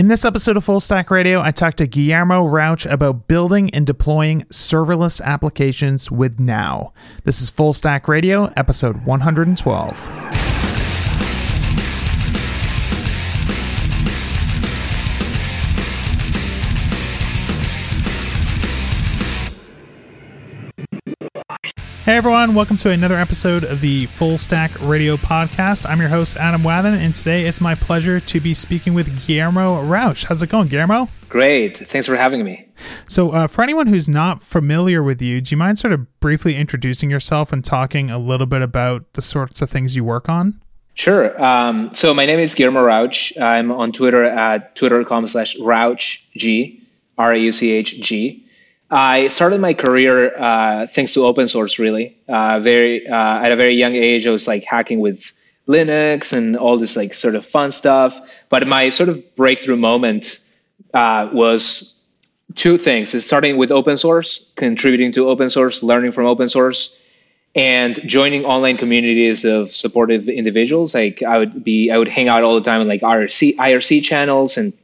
In this episode of Full Stack Radio, I talked to Guillermo Rauch about building and deploying serverless applications with Now. This is Full Stack Radio, episode 112. Hey everyone, welcome to another episode of the Full Stack Radio Podcast. I'm your host, Adam Wathan, and today it's my pleasure to be speaking with Guillermo Rauch. How's it going, Guillermo? Great. Thanks for having me. So, uh, for anyone who's not familiar with you, do you mind sort of briefly introducing yourself and talking a little bit about the sorts of things you work on? Sure. Um, so, my name is Guillermo Rauch. I'm on Twitter at twitter.com slash RauchG, R A U C H G. I started my career uh, thanks to open source. Really, uh, very uh, at a very young age, I was like hacking with Linux and all this like sort of fun stuff. But my sort of breakthrough moment uh, was two things: is starting with open source, contributing to open source, learning from open source, and joining online communities of supportive individuals. Like I would be, I would hang out all the time in like IRC IRC channels and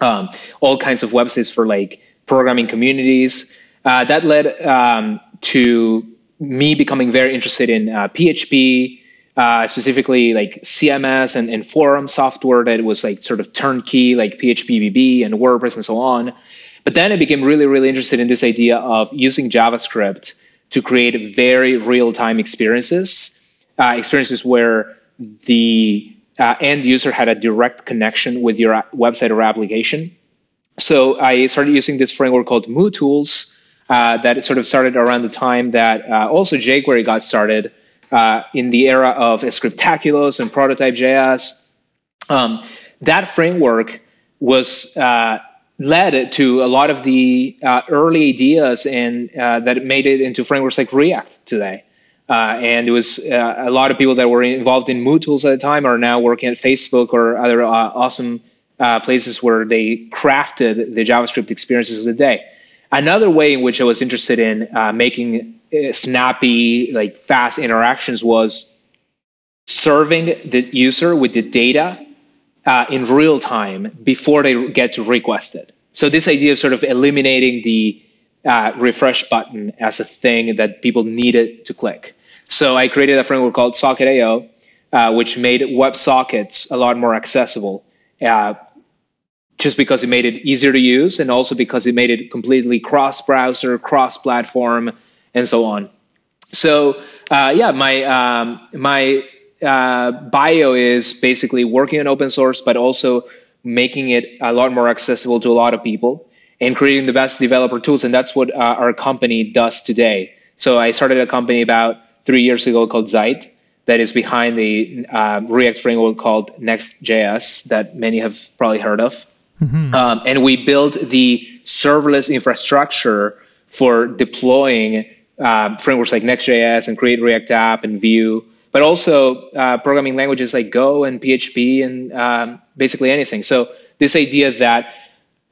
um, all kinds of websites for like programming communities. Uh, that led um, to me becoming very interested in uh, PHP, uh, specifically like CMS and, and forum software that was like sort of turnkey, like PHP and WordPress and so on. But then I became really, really interested in this idea of using JavaScript to create very real time experiences, uh, experiences where the uh, end user had a direct connection with your website or application so I started using this framework called MooTools uh, that sort of started around the time that uh, also jQuery got started uh, in the era of Scriptaculous and Prototype.js. Um, that framework was uh, led to a lot of the uh, early ideas and uh, that made it into frameworks like React today. and it was a lot of people that were involved in MooTools at the time are now working at Facebook or other awesome uh, places where they crafted the JavaScript experiences of the day. Another way in which I was interested in uh, making uh, snappy, like fast interactions was serving the user with the data uh, in real time before they get to request it. So this idea of sort of eliminating the uh, refresh button as a thing that people needed to click. So I created a framework called Socket.io, uh, which made WebSockets a lot more accessible uh, just because it made it easier to use and also because it made it completely cross browser, cross platform, and so on. So, uh, yeah, my, um, my uh, bio is basically working on open source, but also making it a lot more accessible to a lot of people and creating the best developer tools. And that's what uh, our company does today. So, I started a company about three years ago called Zeit that is behind the uh, React framework called Next.js that many have probably heard of. Mm-hmm. Um, and we built the serverless infrastructure for deploying uh, frameworks like Next.js and Create React App and Vue, but also uh, programming languages like Go and PHP and um, basically anything. So this idea that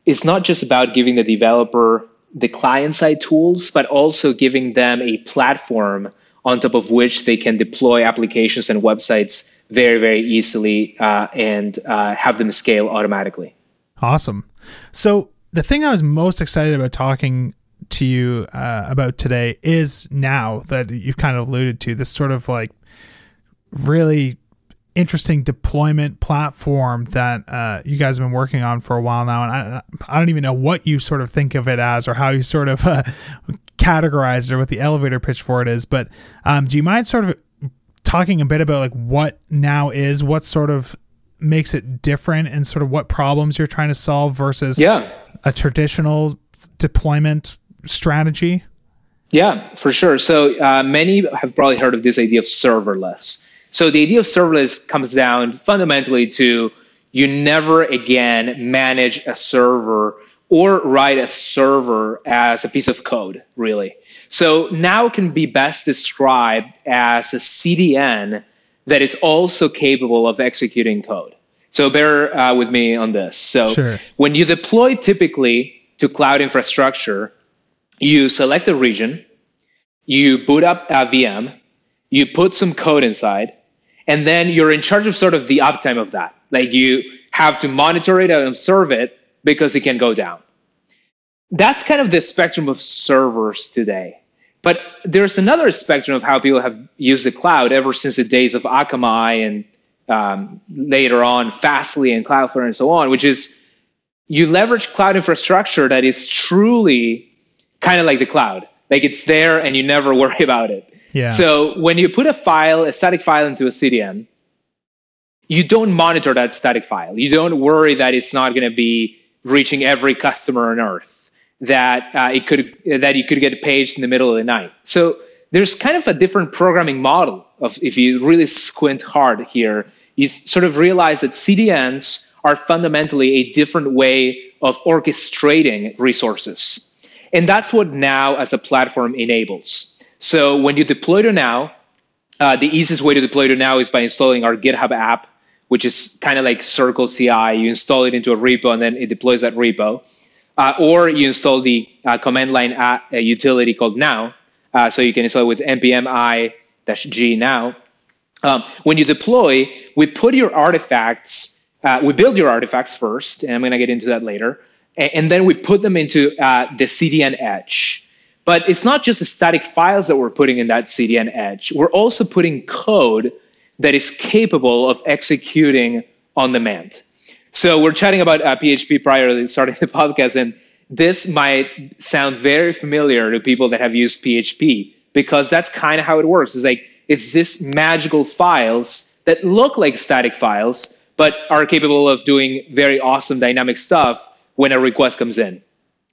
it's not just about giving the developer the client side tools, but also giving them a platform on top of which they can deploy applications and websites very, very easily uh, and uh, have them scale automatically. Awesome. So, the thing I was most excited about talking to you uh, about today is now that you've kind of alluded to this sort of like really interesting deployment platform that uh, you guys have been working on for a while now. And I, I don't even know what you sort of think of it as or how you sort of uh, categorize it or what the elevator pitch for it is. But um, do you mind sort of talking a bit about like what now is, what sort of makes it different and sort of what problems you're trying to solve versus yeah. a traditional deployment strategy? Yeah, for sure. So uh, many have probably heard of this idea of serverless. So the idea of serverless comes down fundamentally to you never again manage a server or write a server as a piece of code, really. So now it can be best described as a CDN that is also capable of executing code. So bear uh, with me on this. So sure. when you deploy typically to cloud infrastructure, you select a region, you boot up a VM, you put some code inside, and then you're in charge of sort of the uptime of that. Like you have to monitor it and observe it because it can go down. That's kind of the spectrum of servers today. But there's another spectrum of how people have used the cloud ever since the days of Akamai and um, later on Fastly and Cloudflare and so on, which is you leverage cloud infrastructure that is truly kind of like the cloud. Like it's there and you never worry about it. Yeah. So when you put a file, a static file into a CDN, you don't monitor that static file. You don't worry that it's not going to be reaching every customer on earth, that uh, it could that you could get paged in the middle of the night. So there's kind of a different programming model of if you really squint hard here, you sort of realize that CDNs are fundamentally a different way of orchestrating resources. And that's what Now as a platform enables. So when you deploy to Now, uh, the easiest way to deploy to Now is by installing our GitHub app, which is kind of like Circle CI. You install it into a repo and then it deploys that repo. Uh, or you install the uh, command line utility called Now. Uh, so you can install it with npm i-g now. Um, when you deploy, we put your artifacts, uh, we build your artifacts first, and I'm going to get into that later and then we put them into uh, the CDN edge. But it's not just the static files that we're putting in that CDN edge. We're also putting code that is capable of executing on demand. So we're chatting about uh, PHP prior to starting the podcast, and this might sound very familiar to people that have used PHP because that's kind of how it works. It's like it's this magical files that look like static files, but are capable of doing very awesome dynamic stuff when a request comes in.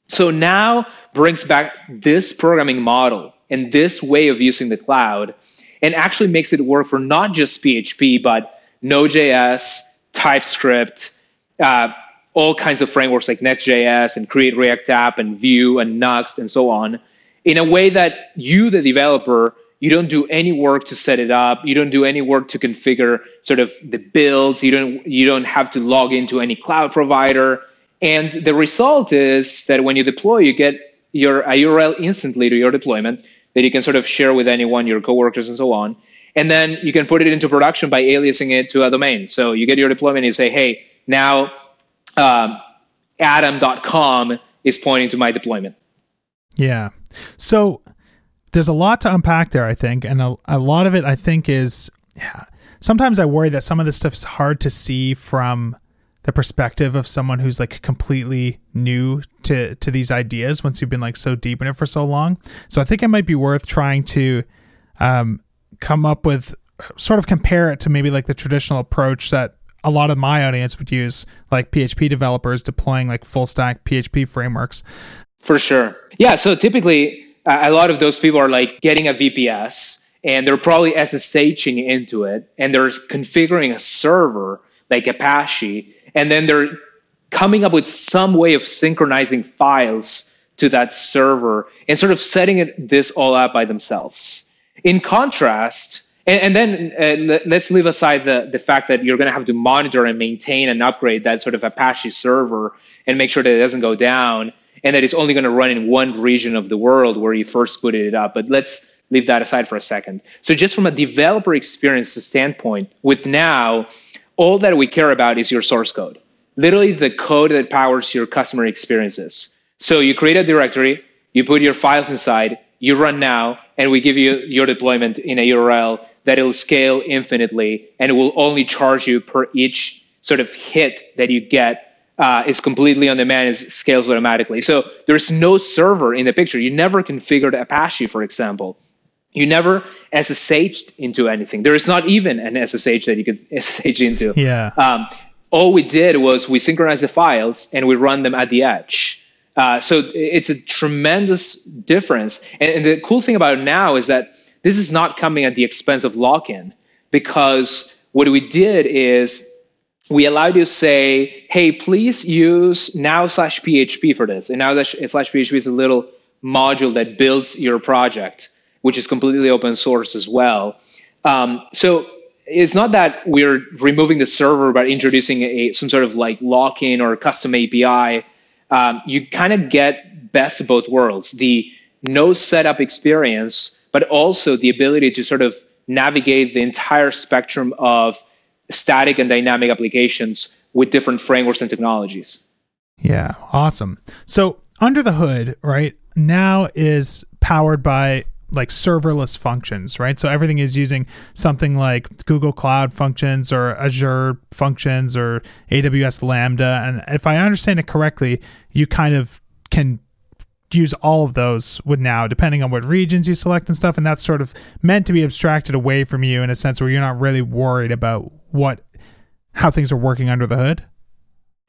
So now brings back this programming model and this way of using the cloud and actually makes it work for not just PHP, but Node.js, TypeScript, uh, all kinds of frameworks like Next.js and Create React App and Vue and Nuxt and so on in a way that you, the developer, you don't do any work to set it up. You don't do any work to configure sort of the builds. You don't you don't have to log into any cloud provider. And the result is that when you deploy, you get your a URL instantly to your deployment that you can sort of share with anyone, your coworkers, and so on. And then you can put it into production by aliasing it to a domain. So you get your deployment, and you say, hey, now um, adam.com is pointing to my deployment. Yeah. So there's a lot to unpack there, I think. And a, a lot of it, I think, is yeah, sometimes I worry that some of this stuff is hard to see from the perspective of someone who's like completely new to to these ideas once you've been like so deep in it for so long. So I think it might be worth trying to um, come up with sort of compare it to maybe like the traditional approach that a lot of my audience would use, like PHP developers deploying like full stack PHP frameworks. For sure. Yeah. So typically, a lot of those people are like getting a VPS and they're probably SSHing into it and they're configuring a server like Apache and then they're coming up with some way of synchronizing files to that server and sort of setting it, this all up by themselves. In contrast, and, and then uh, let's leave aside the, the fact that you're going to have to monitor and maintain and upgrade that sort of Apache server and make sure that it doesn't go down and that it's only going to run in one region of the world where you first put it up. But let's leave that aside for a second. So, just from a developer experience standpoint, with now, all that we care about is your source code. Literally the code that powers your customer experiences. So you create a directory, you put your files inside, you run now, and we give you your deployment in a URL that it'll scale infinitely and it will only charge you per each sort of hit that you get uh, is completely on demand, is scales automatically. So there's no server in the picture. You never configured Apache, for example. You never SSH'd into anything. There is not even an SSH that you could SSH into. Yeah. Um, all we did was we synchronized the files and we run them at the edge. Uh, so it's a tremendous difference. And, and the cool thing about it now is that this is not coming at the expense of lock-in because what we did is we allowed you to say, hey, please use now slash PHP for this. And now slash PHP is a little module that builds your project which is completely open source as well. Um, so it's not that we're removing the server but introducing a some sort of like lock-in or custom API. Um, you kind of get best of both worlds: the no setup experience, but also the ability to sort of navigate the entire spectrum of static and dynamic applications with different frameworks and technologies. Yeah, awesome. So under the hood, right now is powered by like serverless functions, right? So everything is using something like Google Cloud Functions or Azure Functions or AWS Lambda. And if I understand it correctly, you kind of can use all of those with now, depending on what regions you select and stuff. And that's sort of meant to be abstracted away from you in a sense where you're not really worried about what how things are working under the hood.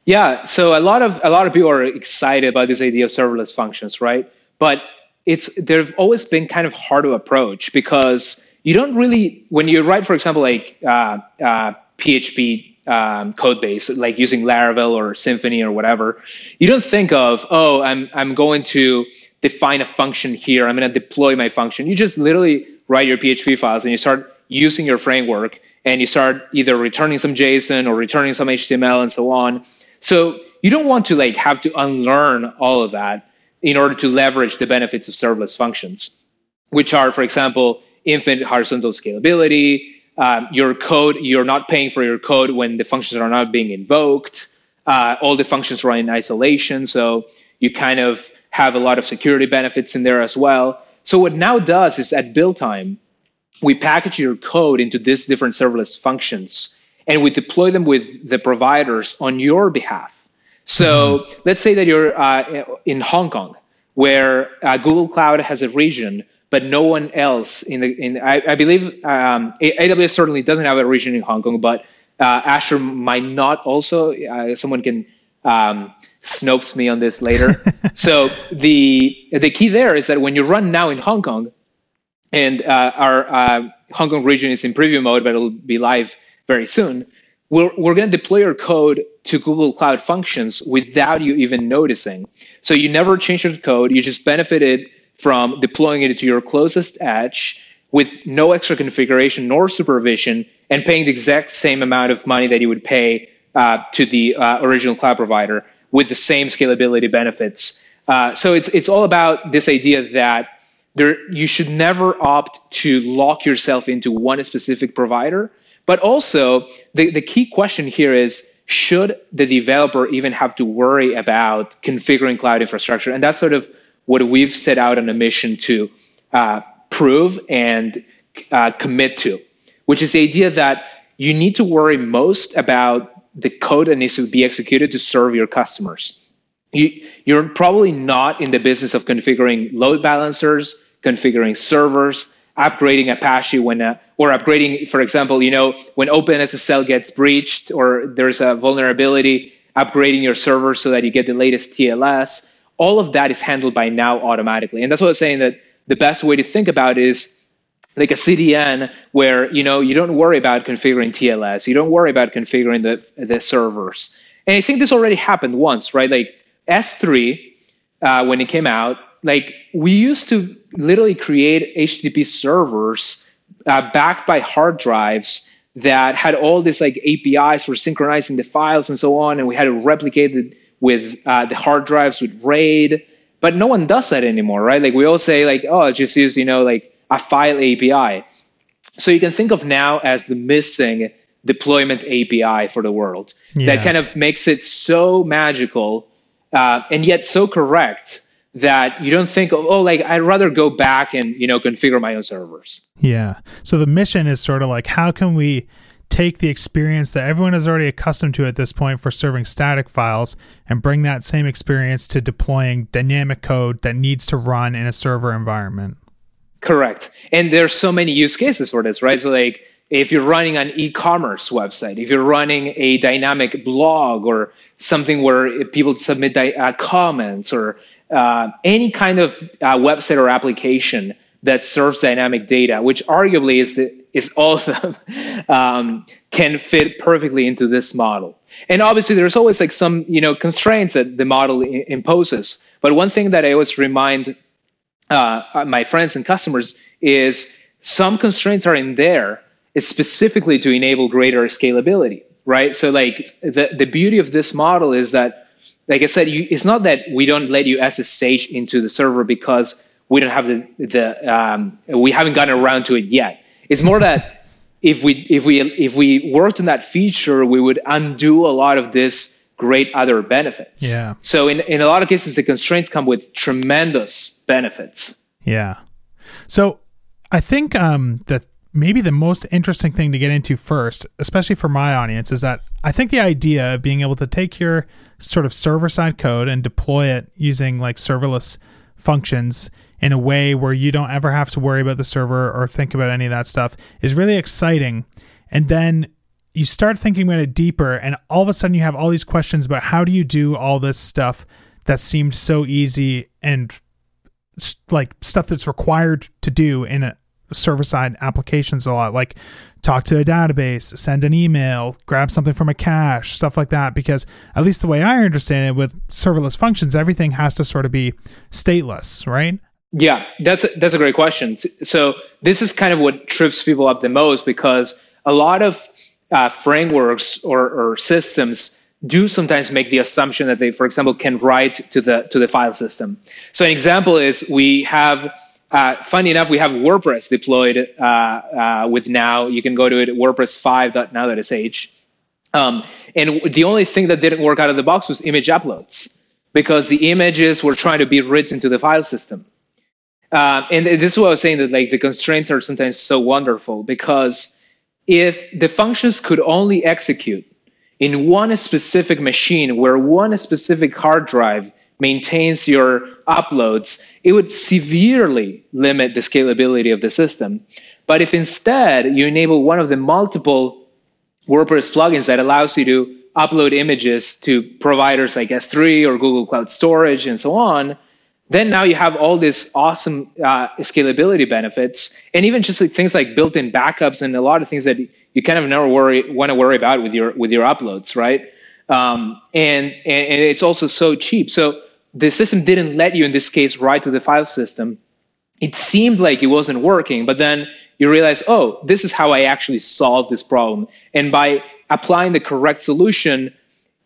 Yeah, so a lot of a lot of people are excited about this idea of serverless functions, right? But it's they've always been kind of hard to approach because you don't really when you write, for example, like uh, uh, PHP um, code base, like using Laravel or Symfony or whatever, you don't think of oh, I'm I'm going to define a function here. I'm going to deploy my function. You just literally write your PHP files and you start using your framework and you start either returning some JSON or returning some HTML and so on. So you don't want to like have to unlearn all of that in order to leverage the benefits of serverless functions, which are, for example, infinite horizontal scalability. Um, your code, you're not paying for your code when the functions are not being invoked. Uh, all the functions run in isolation, so you kind of have a lot of security benefits in there as well. So what now does is at build time, we package your code into these different serverless functions and we deploy them with the providers on your behalf. So mm-hmm. let's say that you're uh, in Hong Kong, where uh, Google Cloud has a region, but no one else in the in. I, I believe um, AWS certainly doesn't have a region in Hong Kong, but uh, Azure might not also. Uh, someone can um, snopes me on this later. so the the key there is that when you run now in Hong Kong, and uh, our uh, Hong Kong region is in preview mode, but it'll be live very soon we're, we're going to deploy your code to Google Cloud Functions without you even noticing. So you never change your code. You just benefited from deploying it to your closest edge with no extra configuration nor supervision and paying the exact same amount of money that you would pay uh, to the uh, original cloud provider with the same scalability benefits. Uh, so it's, it's all about this idea that there, you should never opt to lock yourself into one specific provider but also, the, the key question here is should the developer even have to worry about configuring cloud infrastructure? And that's sort of what we've set out on a mission to uh, prove and uh, commit to, which is the idea that you need to worry most about the code that needs to be executed to serve your customers. You, you're probably not in the business of configuring load balancers, configuring servers, upgrading Apache when uh, or upgrading, for example, you know, when OpenSSL gets breached or there's a vulnerability, upgrading your server so that you get the latest TLS. All of that is handled by now automatically, and that's what I was saying that the best way to think about is like a CDN where you know you don't worry about configuring TLS, you don't worry about configuring the the servers. And I think this already happened once, right? Like S3 uh, when it came out, like we used to literally create HTTP servers uh, backed by hard drives that had all these like APIs for synchronizing the files and so on, and we had to replicate it with uh, the hard drives with RAID. But no one does that anymore, right? Like we all say, like, oh, just use you know like a file API. So you can think of now as the missing deployment API for the world yeah. that kind of makes it so magical uh, and yet so correct that you don't think oh like i'd rather go back and you know configure my own servers yeah so the mission is sort of like how can we take the experience that everyone is already accustomed to at this point for serving static files and bring that same experience to deploying dynamic code that needs to run in a server environment. Correct. And there's so many use cases for this right? So like if you're running an e-commerce website if you're running a dynamic blog or something where people submit uh, comments or uh, any kind of uh, website or application that serves dynamic data, which arguably is the, is all of them, um, can fit perfectly into this model. And obviously, there's always like some you know constraints that the model I- imposes. But one thing that I always remind uh, my friends and customers is some constraints are in there specifically to enable greater scalability, right? So like the the beauty of this model is that like I said, you, it's not that we don't let you SSH into the server because we don't have the the um, we haven't gotten around to it yet. It's more that if we if we if we worked on that feature, we would undo a lot of this great other benefits. Yeah. So in in a lot of cases, the constraints come with tremendous benefits. Yeah. So I think um, that maybe the most interesting thing to get into first, especially for my audience, is that I think the idea of being able to take your sort of server side code and deploy it using like serverless functions in a way where you don't ever have to worry about the server or think about any of that stuff is really exciting. And then you start thinking about it deeper, and all of a sudden you have all these questions about how do you do all this stuff that seemed so easy and like stuff that's required to do in a server side applications a lot like talk to a database send an email grab something from a cache stuff like that because at least the way i understand it with serverless functions everything has to sort of be stateless right yeah that's a, that's a great question so this is kind of what trips people up the most because a lot of uh, frameworks or, or systems do sometimes make the assumption that they, for example, can write to the to the file system. So an example is we have. Uh, funny enough, we have WordPress deployed uh, uh, with Now. You can go to it WordPress5.now.sh. Um, and the only thing that didn't work out of the box was image uploads because the images were trying to be written to the file system. Uh, and this is what I was saying that like the constraints are sometimes so wonderful because if the functions could only execute in one specific machine where one specific hard drive maintains your uploads, it would severely limit the scalability of the system. But if instead you enable one of the multiple WordPress plugins that allows you to upload images to providers like S3 or Google Cloud Storage and so on, then now you have all these awesome uh, scalability benefits and even just like things like built-in backups and a lot of things that you kind of never worry want to worry about with your with your uploads right? Um, and, and it's also so cheap. So the system didn't let you in this case write to the file system. It seemed like it wasn't working but then you realize oh this is how i actually solved this problem. And by applying the correct solution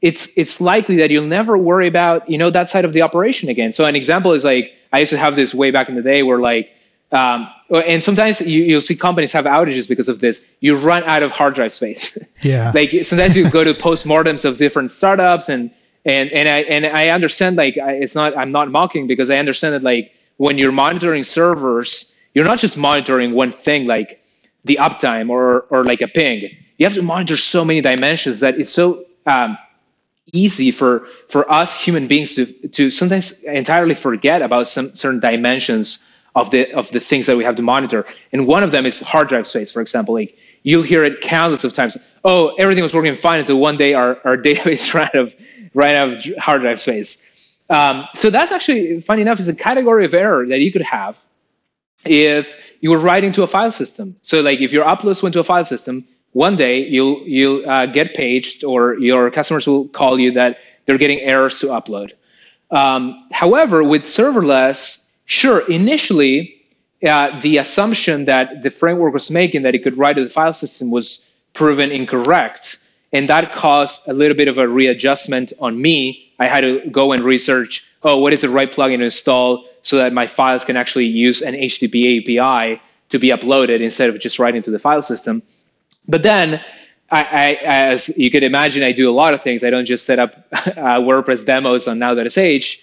it's it's likely that you'll never worry about you know that side of the operation again. So an example is like I used to have this way back in the day where like um, and sometimes you, you'll see companies have outages because of this. You run out of hard drive space. Yeah. like sometimes you go to postmortems of different startups and and and I and I understand like I, it's not I'm not mocking because I understand that like when you're monitoring servers, you're not just monitoring one thing like the uptime or or like a ping. You have to monitor so many dimensions that it's so um, easy for for us human beings to to sometimes entirely forget about some certain dimensions of the of the things that we have to monitor. And one of them is hard drive space, for example. Like you'll hear it countless of times. Oh, everything was working fine until one day our, our database ran out of ran out of hard drive space. Um, so that's actually funny enough is a category of error that you could have if you were writing to a file system. So like if your uploads went to a file system, one day you'll you'll uh, get paged or your customers will call you that they're getting errors to upload. Um, however, with serverless, sure, initially uh, the assumption that the framework was making that it could write to the file system was proven incorrect, and that caused a little bit of a readjustment on me. I had to go and research, oh, what is the right plugin to install so that my files can actually use an HTTP API to be uploaded instead of just writing to the file system. But then, I, I, as you could imagine, I do a lot of things. I don't just set up uh, WordPress demos on Now.sh.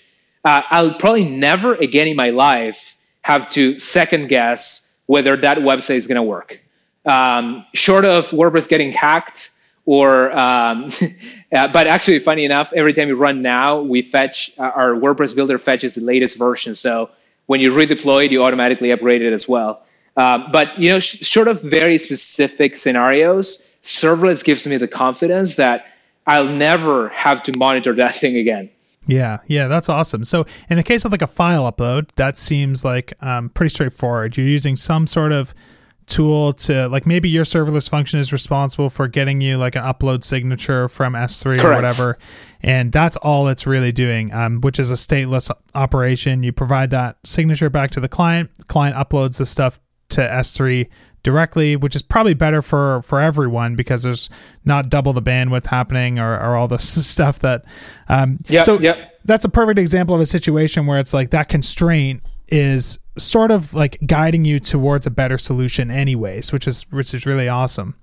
Uh, I'll probably never again in my life have to second guess whether that website is going to work. Um, short of WordPress getting hacked, or um, uh, but actually, funny enough, every time we run now, we fetch uh, our WordPress builder fetches the latest version. So when you redeploy it, you automatically upgrade it as well. Um, but you know, sh- short of very specific scenarios, serverless gives me the confidence that I'll never have to monitor that thing again. Yeah, yeah, that's awesome. So, in the case of like a file upload, that seems like um, pretty straightforward. You're using some sort of tool to like maybe your serverless function is responsible for getting you like an upload signature from S3 Correct. or whatever, and that's all it's really doing, um, which is a stateless operation. You provide that signature back to the client. The client uploads the stuff to S3 directly, which is probably better for for everyone because there's not double the bandwidth happening or, or all this stuff that. Um, yeah. So yeah. that's a perfect example of a situation where it's like that constraint is sort of like guiding you towards a better solution anyways which is which is really awesome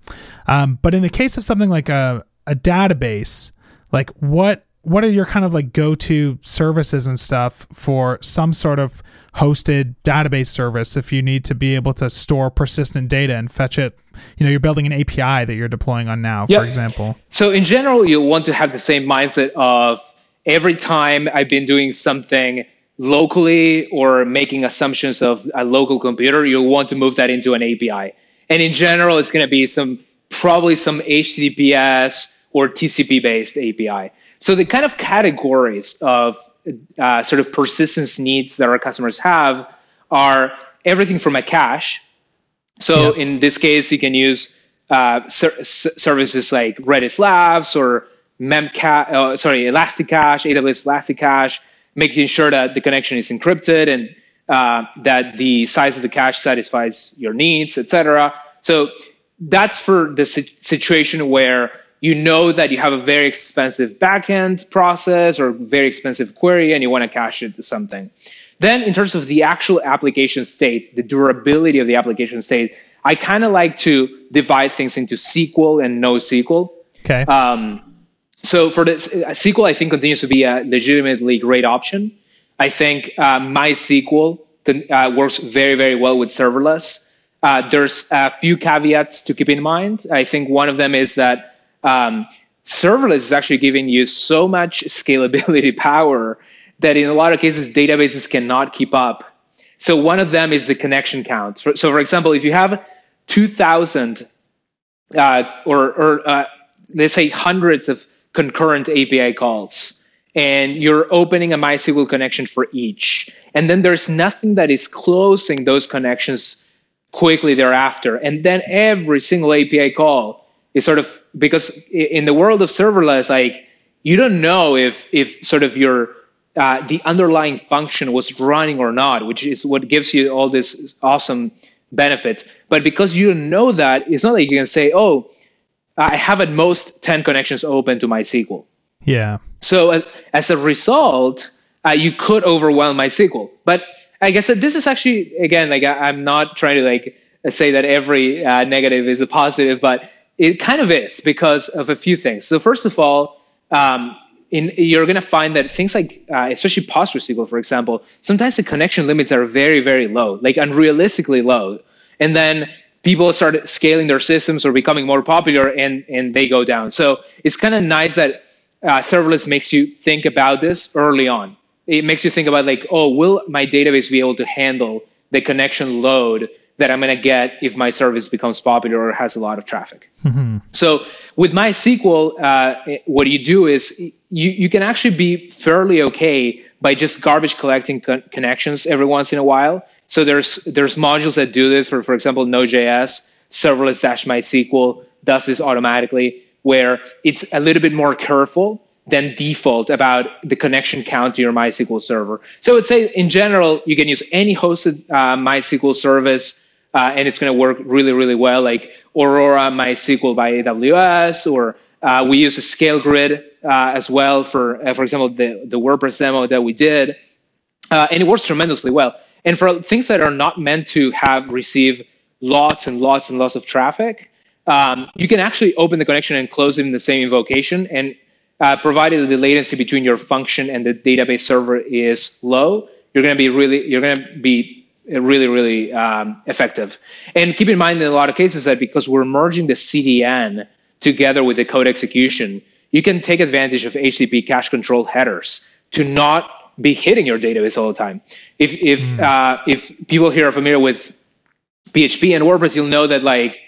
um, but in the case of something like a, a database like what what are your kind of like go-to services and stuff for some sort of hosted database service if you need to be able to store persistent data and fetch it you know you're building an api that you're deploying on now Yep. for example So in general, you want to have the same mindset of every time I've been doing something locally or making assumptions of a local computer, you want to move that into an API. And in general, it's going to be some probably some HTTPS or TCP based API. So the kind of categories of uh, sort of persistence needs that our customers have are everything from a cache. So Yeah. in this case, you can use uh, ser- services like Redis Labs or Memcache, uh, sorry, Elasticache, AWS Elasticache, making sure that the connection is encrypted and uh, that the size of the cache satisfies your needs, etc. So that's for the si- situation where you know that you have a very expensive backend process or very expensive query and you want to cache it to something. Then, in terms of the actual application state, the durability of the application state, I kind of like to divide things into SQL and NoSQL. okay Um, so for this, uh, SQL, I think continues to be a legitimately great option. I think uh, MySQL uh, works very, very well with serverless. Uh, there's a few caveats to keep in mind. I think one of them is that um, serverless is actually giving you so much scalability power that in a lot of cases databases cannot keep up. So one of them is the connection count. So, for example, if you have 2,000 uh, or, or uh, let's say hundreds of concurrent API calls, and you're opening a MySQL connection for each, and then there's nothing that is closing those connections quickly thereafter, and then every single API call is sort of because in the world of serverless, like you don't know if if sort of your uh, the underlying function was running or not, which is what gives you all this awesome benefits. But because you don't know that, it's not like you can say, "Oh, I have at most ten connections open to MySQL." yeah So as, as a result, uh, you could overwhelm MySQL. But I guess that this is actually again like I, I'm not trying to like say that every uh, negative is a positive, but it kind of is because of a few things. So first of all, um, in, you're going to find that things like, uh, especially PostgreSQL, for example, sometimes the connection limits are very, very low, like unrealistically low. And then people start scaling their systems or becoming more popular and, and they go down. So it's kind of nice that uh, serverless makes you think about this early on. It makes you think about like, oh, will my database be able to handle the connection load that I'm going to get if my service becomes popular or has a lot of traffic? So with MySQL, uh, what you do is you, you can actually be fairly okay by just garbage collecting con- connections every once in a while. So there's there's modules that do this for for example Node.js, serverless dash MySQL does this automatically, where it's a little bit more careful than default about the connection count to your MySQL server. So I'd say in general you can use any hosted uh, MySQL service uh, and it's going to work really, really well, like Aurora MySQL by AWS, or uh, we use a ScaleGrid uh, as well for, uh, for example, the, the WordPress demo that we did. Uh, and it works tremendously well. And for things that are not meant to have receive lots and lots and lots of traffic, um, you can actually open the connection and close it in the same invocation. And uh, provided the latency between your function and the database server is low, you're going to be really, you're going to be really, really um, effective. And keep in mind in a lot of cases that because we're merging the CDN together with the code execution, you can take advantage of HTTP cache control headers to not be hitting your database all the time. If if uh, if people here are familiar with PHP and WordPress, you'll know that like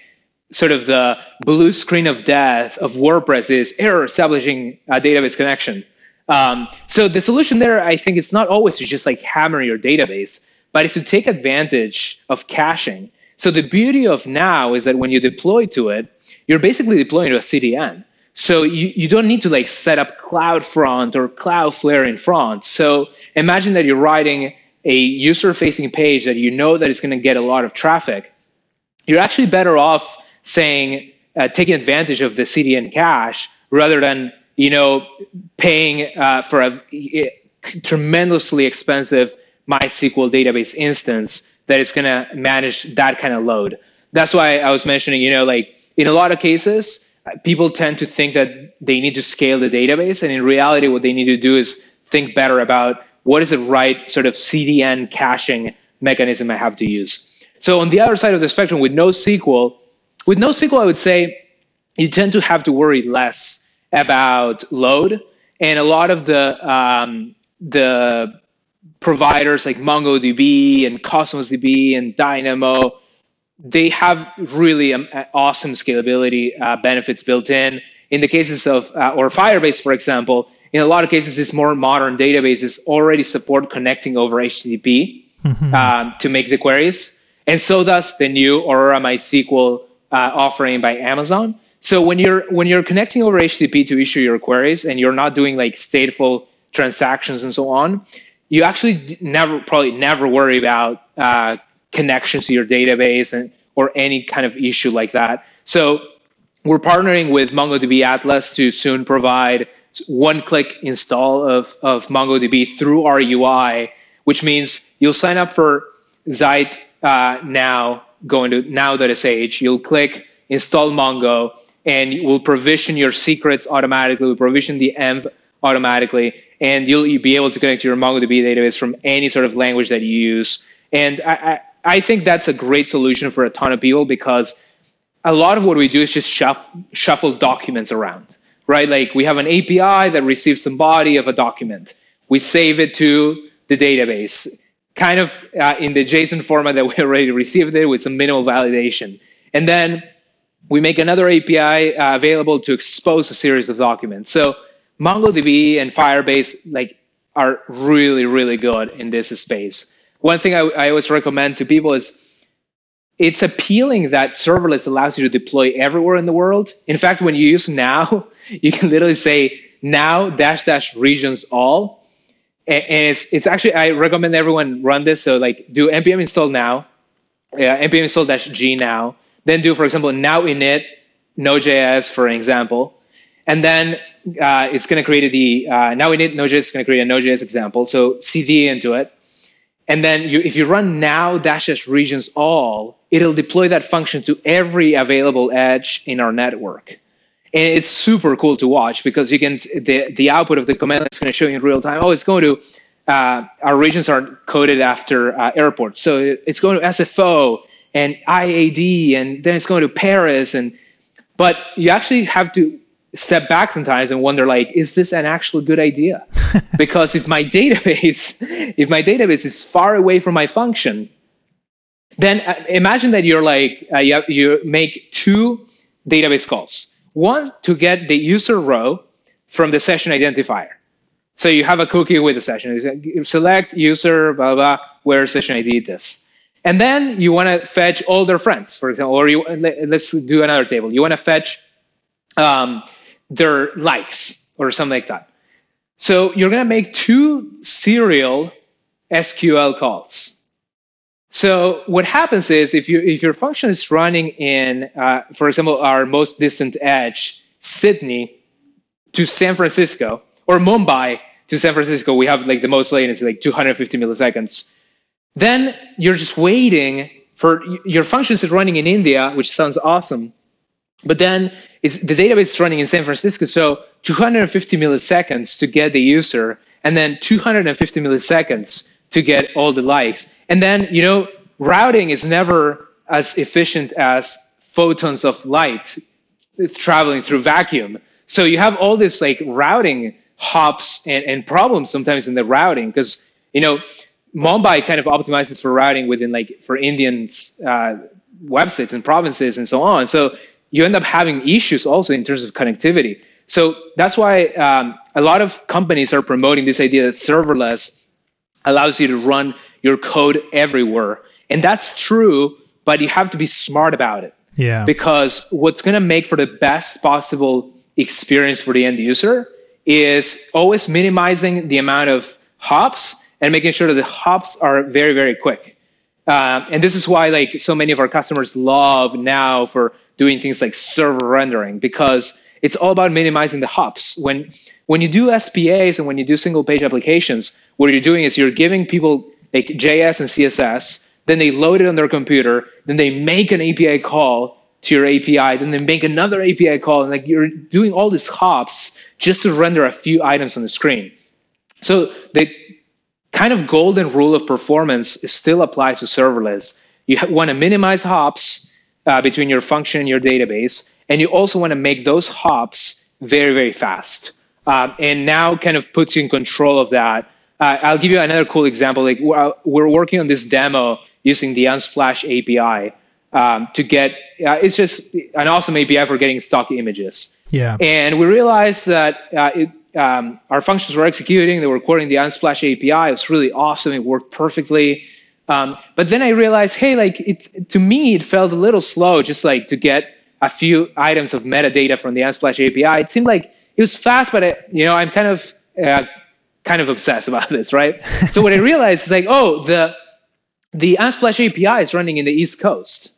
sort of the blue screen of death of WordPress is error establishing a database connection. Um, so the solution there, I think, it's not always to just like hammer your database, but it's to take advantage of caching. So the beauty of now is that when you deploy to it, you're basically deploying to a CDN. So you, you don't need to like set up CloudFront or Cloudflare in front. So imagine that you're writing a user facing page that you know that is going to get a lot of traffic. You're actually better off saying, uh, taking advantage of the CDN cache rather than, you know, paying uh, for a, a tremendously expensive MySQL database instance that is going to manage that kind of load. That's why I was mentioning, you know, like in a lot of cases, people tend to think that they need to scale the database. And in reality, what they need to do is think better about what is the right sort of CDN caching mechanism I have to use. So on the other side of the spectrum, with NoSQL, with NoSQL, I would say you tend to have to worry less about load, and a lot of the um, the providers like MongoDB and Cosmos DB and Dynamo, they have really um, awesome scalability uh, benefits built in. In the cases of uh, or Firebase, for example, in a lot of cases, these more modern databases already support connecting over HTTP mm-hmm. um, to make the queries, and so does the new Aurora MySQL uh, offering by Amazon. So when you're when you're connecting over HTTP to issue your queries, and you're not doing like stateful transactions and so on, you actually never probably never worry about uh, connections to your database and or any kind of issue like that. So we're partnering with MongoDB Atlas to soon provide one-click install of, of MongoDB through our UI, which means you'll sign up for Zeit uh, now, going to now.sh. You'll click install Mongo, and we'll provision your secrets automatically. We'll provision the env automatically, and you'll, you'll be able to connect to your MongoDB database from any sort of language that you use. And I, I, I think that's a great solution for a ton of people because a lot of what we do is just shuffle, shuffle documents around right? Like we have an API that receives some body of a document. We save it to the database, kind of uh, in the JSON format that we already received it with some minimal validation. And then we make another API uh, available to expose a series of documents. So MongoDB and Firebase like are really, really good in this space. One thing I, I always recommend to people is it's appealing that serverless allows you to deploy everywhere in the world. In fact, when you use now, you can literally say now dash dash regions all. And, it's it's actually I recommend everyone run this. So like do npm install now, yeah, npm install dash g now. Then do for example now init Node.js for example, and then uh, it's going to create the uh, now init Node.js is going to create a Node.js example. So cd into it, and then you, if you run now dash dash regions all, it'll deploy that function to every available edge in our network and it's super cool to watch because you can the the output of the command is going to show you in real time. Oh, it's going to uh, our regions are coded after uh, airports, so it's going to SFO and IAD, and then it's going to Paris, and but you actually have to step back sometimes and wonder like is this an actual good idea because if my database if my database is far away from my function then uh, imagine that you're like uh, you, have, you make two database calls one, to get the user row from the session identifier. So you have a cookie with a session. You select user, blah, blah, where session ID this. And then you want to fetch all their friends, for example, or you, let's do another table. You want to fetch um, their likes or something like that. So you're going to make two serial SQL calls. So what happens is if you if your function is running in, uh, for example, our most distant edge, Sydney to San Francisco or Mumbai to San Francisco, we have like the most latency, like 250 milliseconds. Then you're just waiting for your function is running in India, which sounds awesome. But then it's, the database is running in San Francisco, so 250 milliseconds to get the user, and then 250 milliseconds to get all the likes. And then, you know, routing is never as efficient as photons of light traveling through vacuum. So you have all this like routing hops and, and problems sometimes in the routing because, you know, Mumbai kind of optimizes for routing within like for Indian uh, websites and provinces and so on. So you end up having issues also in terms of connectivity. So that's why um, a lot of companies are promoting this idea that serverless allows you to run your code everywhere. And that's true, but you have to be smart about it. Yeah. Because what's going to make for the best possible experience for the end user is always minimizing the amount of hops and making sure that the hops are very, very quick. Uh, and this is why like so many of our customers love now for doing things like server rendering because it's all about minimizing the hops. When when you do SPAs and when you do single page applications, what you're doing is you're giving people like JS and CSS. Then they load it on their computer. Then they make an API call to your API. Then they make another API call, and like you're doing all these hops just to render a few items on the screen. So the kind of golden rule of performance still applies to serverless. You want to minimize hops uh, between your function and your database, and you also want to make those hops very, very fast. Um, and now kind of puts you in control of that. Uh, I'll give you another cool example. Like we're, we're working on this demo using the Unsplash API um, to get. Uh, it's just an awesome API for getting stock images. Yeah. And we realized that uh, it, um, our functions were executing. They were quoting the Unsplash API. It was really awesome. It worked perfectly. Um, but then I realized, hey, like it to me, it felt a little slow, just like to get a few items of metadata from the Unsplash API. It seemed like it was fast, but I, you know, I'm kind of uh, kind of obsessed about this, right? so what I realized is like, oh, the the Unsplash API is running in the East Coast.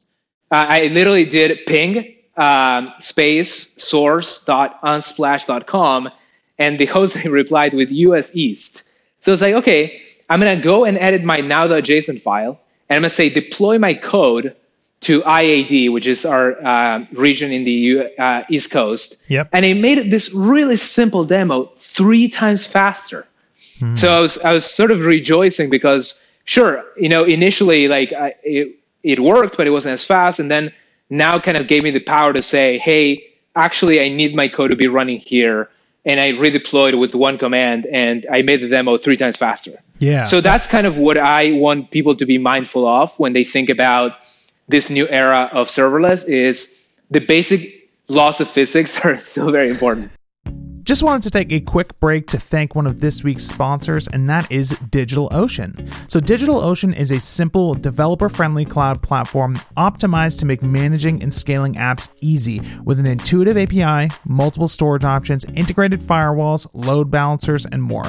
Uh, I literally did ping um, space source.unsplash.com, and the host replied with US East. So it's like, okay, I'm gonna go and edit my now.json file, and I'm gonna say deploy my code to IAD, which is our uh, region in the U- uh, East Coast. Yep. And it made this really simple demo three times faster. Mm. So I was I was sort of rejoicing because sure, you know, initially like I, it it worked, but it wasn't as fast, and then now kind of gave me the power to say, hey, actually, I need my code to be running here. And I redeployed with one command and I made the demo three times faster. Yeah. So that's kind of what I want people to be mindful of when they think about this new era of serverless is the basic laws of physics are still very important. Just wanted to take a quick break to thank one of this week's sponsors, and that is DigitalOcean. So, DigitalOcean is a simple, developer friendly cloud platform optimized to make managing and scaling apps easy with an intuitive API, multiple storage options, integrated firewalls, load balancers, and more.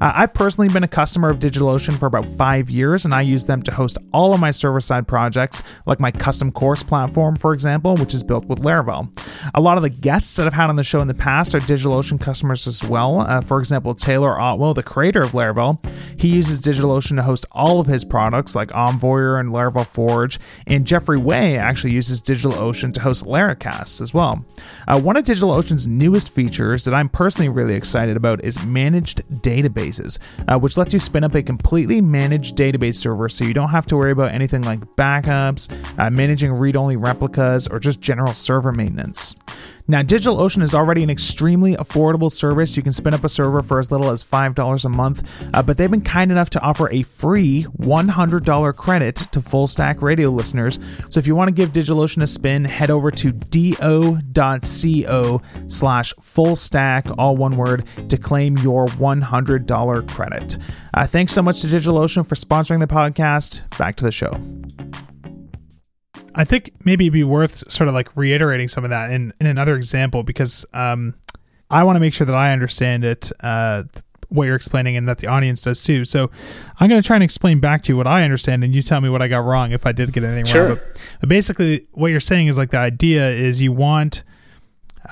Uh, I've personally been a customer of DigitalOcean for about five years, and I use them to host all of my server side projects, like my custom course platform, for example, which is built with Laravel. A lot of the guests that I've had on the show in the past are DigitalOcean customers as well. Uh, for example, Taylor Otwell, the creator of Laravel, he uses DigitalOcean to host all of his products like Envoyer and Laravel Forge. And Jeffrey Way actually uses DigitalOcean to host Laracast as well. Uh, one of DigitalOcean's newest features that I'm personally really excited about is managed databases, uh, which lets you spin up a completely managed database server so you don't have to worry about anything like backups, uh, managing read only replicas, or just general server maintenance. Now, DigitalOcean is already an extremely affordable service. You can spin up a server for as little as $5 a month, uh, but they've been kind enough to offer a free $100 credit to Full Stack Radio listeners. So if you want to give DigitalOcean a spin, head over to do.co slash full stack, all one word, to claim your $100 credit. Uh, thanks so much to DigitalOcean for sponsoring the podcast. Back to the show. I think maybe it'd be worth sort of like reiterating some of that in, in another example because um, I want to make sure that I understand it, uh, what you're explaining, and that the audience does too. So I'm going to try and explain back to you what I understand, and you tell me what I got wrong if I did get anything sure. wrong. But, but basically, what you're saying is like the idea is you want,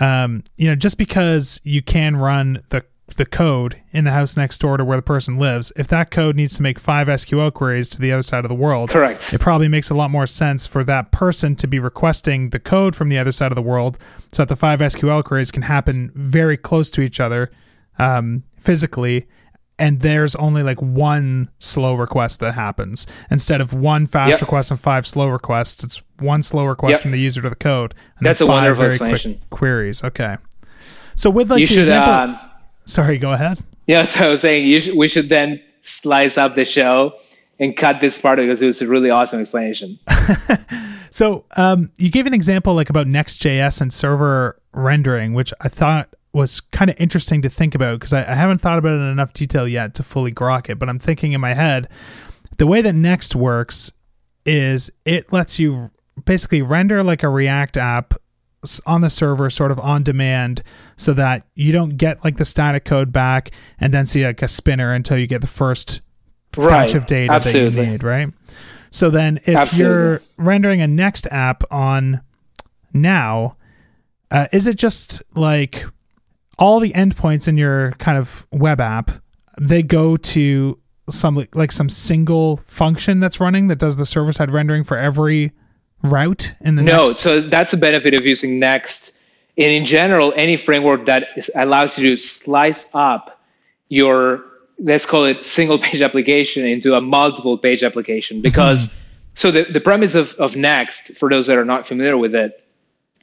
um, you know, just because you can run the the code in the house next door to where the person lives, if that code needs to make five SQL queries to the other side of the world, correct. It probably makes a lot more sense for that person to be requesting the code from the other side of the world so that the five SQL queries can happen very close to each other um, physically. And there's only like one slow request that happens instead of one fast yep. request and five slow requests. It's one slow request yep. from the user to the code. And That's a wonderful explanation. Queries. Okay. So with like you the should, example, um, Sorry, go ahead. Yeah, so I was saying should, we should then slice up the show and cut this part because it was a really awesome explanation. so um, you gave an example like about Next.js and server rendering, which I thought was kind of interesting to think about because I, I, haven't thought about it in enough detail yet to fully grok it. But I'm thinking in my head, the way that Next works is it lets you basically render like a React app on the server sort of on demand so that you don't get like the static code back and then see like a spinner until you get the first right. batch of data Absolutely. that you need, right? So then if Absolutely. you're rendering a next app on now, uh, is it just like all the endpoints in your kind of web app, they go to some like some single function that's running that does the server side rendering for every route in the no next? so that's a benefit of using next and in general any framework that is, allows you to slice up your let's call it single page application into a multiple page application because mm-hmm. so the, the premise of, of next for those that are not familiar with it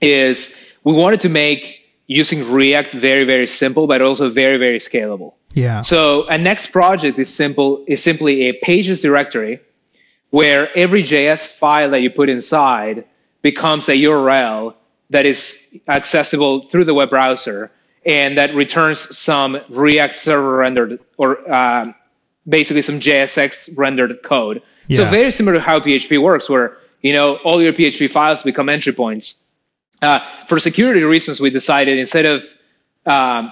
is we wanted to make using react very very simple but also very very scalable yeah so a next project is simple is simply a pages directory where every js file that you put inside becomes a url that is accessible through the web browser and that returns some React server rendered or uh, basically some JSX rendered code. Yeah. So very similar to how PHP works, where you know all your PHP files become entry points. Uh, for security reasons, we decided instead of um,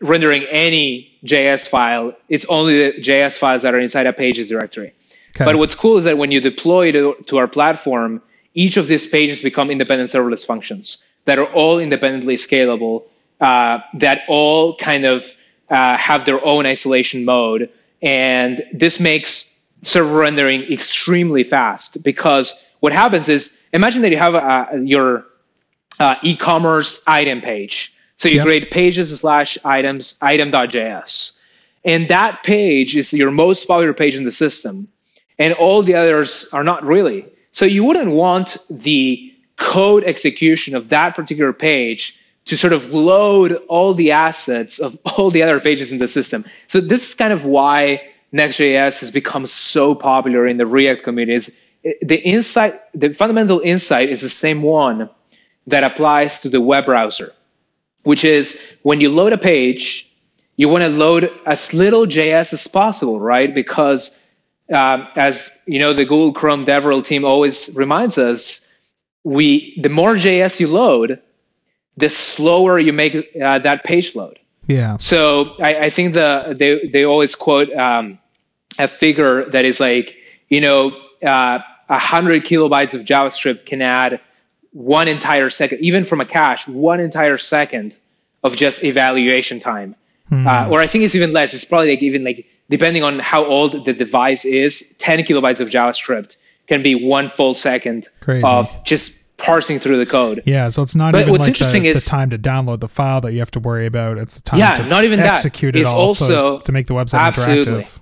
rendering any JS file, it's only the JS files that are inside a pages directory. Okay. But what's cool is that when you deploy to, to our platform, each of these pages become independent serverless functions that are all independently scalable uh, that all kind of uh, have their own isolation mode. And this makes server rendering extremely fast because what happens is imagine that you have a, your uh, e-commerce item page. So you yep. create pages slash items item.js. And that page is your most popular page in the system. And all the others are not really. So you wouldn't want the code execution of that particular page to sort of load all the assets of all the other pages in the system. So this is kind of why Next.js has become so popular in the React community. Is eh, the insight, the fundamental insight is the same one that applies to the web browser, which is when you load a page, you want to load as little JS as possible, right? Because um, as you know, the Google Chrome DevRel team always reminds us, we the more JS you load, the slower you make uh, that page load. Yeah. So I, I think the they they always quote um, a figure that is like you know uh, a uh, hundred kilobytes of JavaScript can add one entire second, even from a cache, one entire second of just evaluation time. Mm. Uh, or I think it's even less. It's probably like even like depending on how old the device is, 10 kilobytes of JavaScript can be one full second Crazy. of just parsing through the code. Yeah, so it's not but even like the, is, the, time to download the file that you have to worry about. It's the time yeah, to not even execute that. it it's also to make the website absolutely. interactive.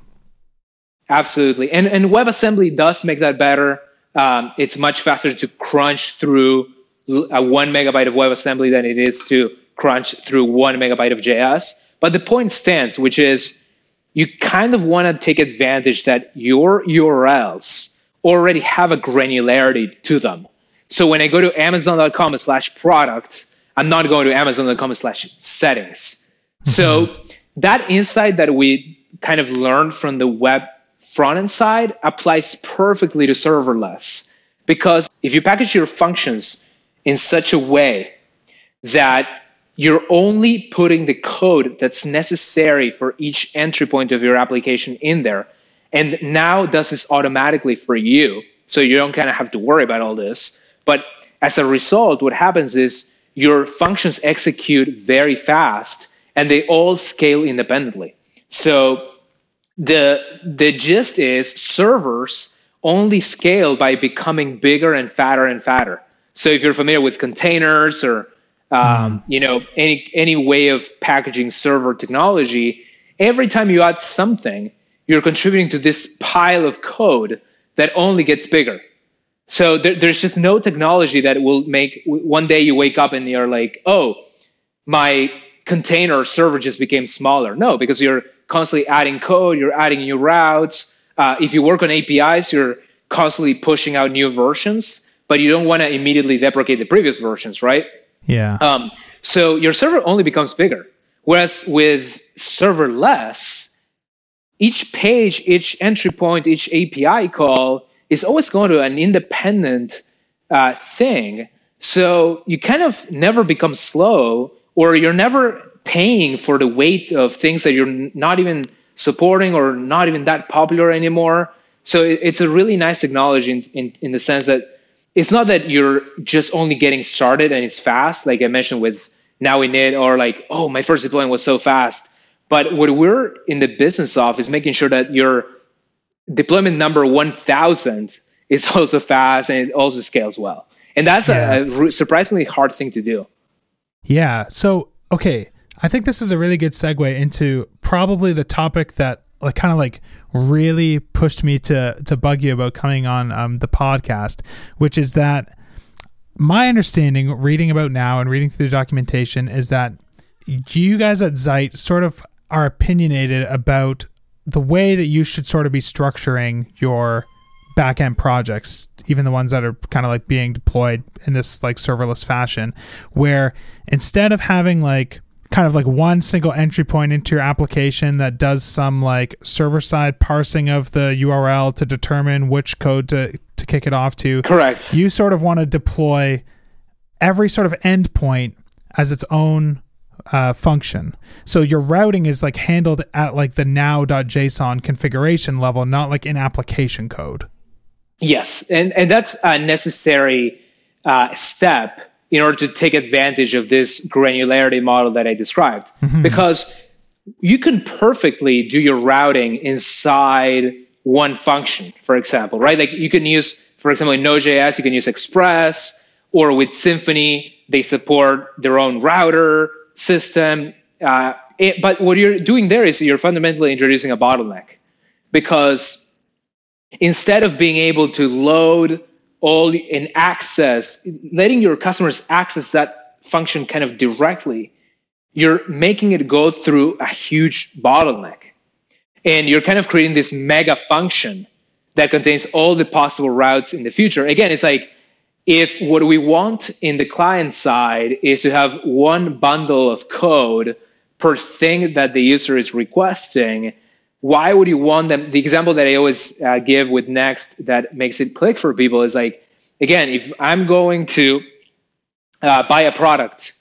Absolutely. And and WebAssembly does make that better. Um, it's much faster to crunch through a one megabyte of WebAssembly than it is to crunch through one megabyte of JS. But the point stands, which is you kind of want to take advantage that your URLs already have a granularity to them. So when I go to amazon.com slash product, I'm not going to amazon.com slash settings. Mm-hmm. So that insight that we kind of learned from the web front end side applies perfectly to serverless. Because if you package your functions in such a way that you're only putting the code that's necessary for each entry point of your application in there, and now does this automatically for you, so you don't kind of have to worry about all this but as a result, what happens is your functions execute very fast and they all scale independently. So the the gist is servers only scale by becoming bigger and fatter and fatter. So if you're familiar with containers or um, mm. you know any any way of packaging server technology, every time you add something, you're contributing to this pile of code that only gets bigger. So there, there's just no technology that will make one day you wake up and you're like, oh, my container server just became smaller. No, because you're constantly adding code, you're adding new routes. Uh, if you work on APIs, you're constantly pushing out new versions, but you don't want to immediately deprecate the previous versions, right? Yeah. Um, so your server only becomes bigger. Whereas with serverless, each page, each entry point, each API call is always going to an independent uh, thing. So you kind of never become slow, or you're never paying for the weight of things that you're not even supporting or not even that popular anymore. So it's a really nice technology in, in, in the sense that it's not that you're just only getting started and it's fast, like I mentioned with Now Init, or like, oh, my first deployment was so fast. But what we're in the business of is making sure that your deployment number 1000 is also fast and it also scales well. And that's yeah. a, a surprisingly hard thing to do. Yeah. So, okay. I think this is a really good segue into probably the topic that like kind of like really pushed me to to bug you about coming on um, the podcast, which is that my understanding, reading about now and reading through the documentation, is that you guys at Zeit sort of are opinionated about the way that you should sort of be structuring your backend projects, even the ones that are kind of like being deployed in this like serverless fashion, where instead of having like kind of like one single entry point into your application that does some like server side parsing of the URL to determine which code to, to kick it off to. Correct. You sort of want to deploy every sort of endpoint as its own uh, function. So your routing is like handled at like the now.json configuration level, not like in application code. Yes, and and that's a necessary uh, step in order to take advantage of this granularity model that I described, mm-hmm. because you can perfectly do your routing inside one function, for example, right? Like you can use, for example, in Node.js, you can use Express, or with Symfony, they support their own router system. Uh, it, but what you're doing there is you're fundamentally introducing a bottleneck because instead of being able to load all in access, letting your customers access that function kind of directly, you're making it go through a huge bottleneck. And you're kind of creating this mega function that contains all the possible routes in the future. Again, it's like if what we want in the client side is to have one bundle of code per thing that the user is requesting, why would you want them? The example that I always uh, give with Next that makes it click for people is like, again, if I'm going to uh, buy a product,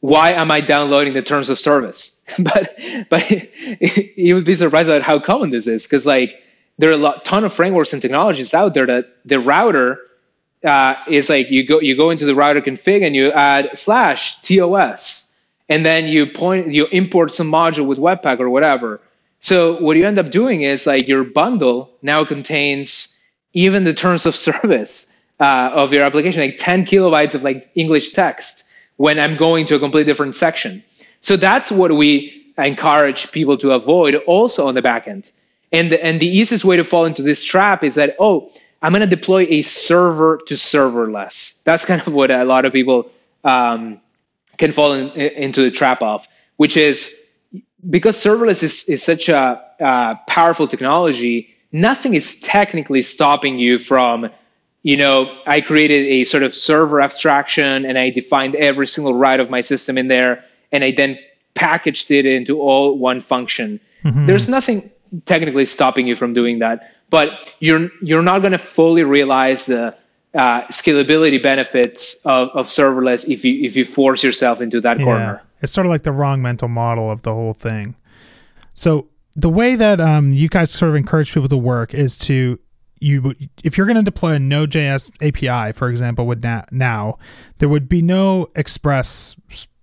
why am I downloading the terms of service? but but you would be surprised at how common this is because like there are a lot, ton of frameworks and technologies out there that the router uh, is like you go you go into the router config and you add slash tos and then you point you import some module with webpack or whatever so what you end up doing is like your bundle now contains even the terms of service uh, of your application, like 10 kilobytes of like English text when I'm going to a completely different section. So that's what we encourage people to avoid also on the back end. And the, and the easiest way to fall into this trap is that, oh, I'm going to deploy a server to serverless. That's kind of what a lot of people um, can fall in, into the trap of, which is because serverless is, is such a uh, powerful technology, nothing is technically stopping you from, you know, I created a sort of server abstraction and I defined every single write of my system in there, and I then packaged it into all one function. Mm-hmm. There's nothing technically stopping you from doing that, but you're you're not going to fully realize the uh, scalability benefits of, of serverless if you if you force yourself into that yeah. corner. It's sort of like the wrong mental model of the whole thing. So the way that um, you guys sort of encourage people to work is to you if you're going to deploy a Node.js API, for example, with now, now there would be no Express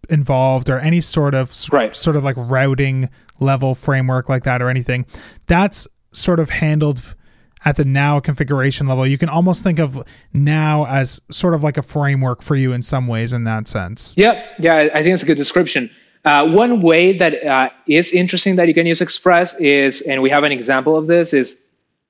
involved or any sort of right. sort of like routing level framework like that or anything. That's sort of handled at the now configuration level, you can almost think of now as sort of like a framework for you in some ways in that sense. Yep. Yeah, I think it's a good description. Uh, one way that uh, is interesting that you can use Express is, and we have an example of this, is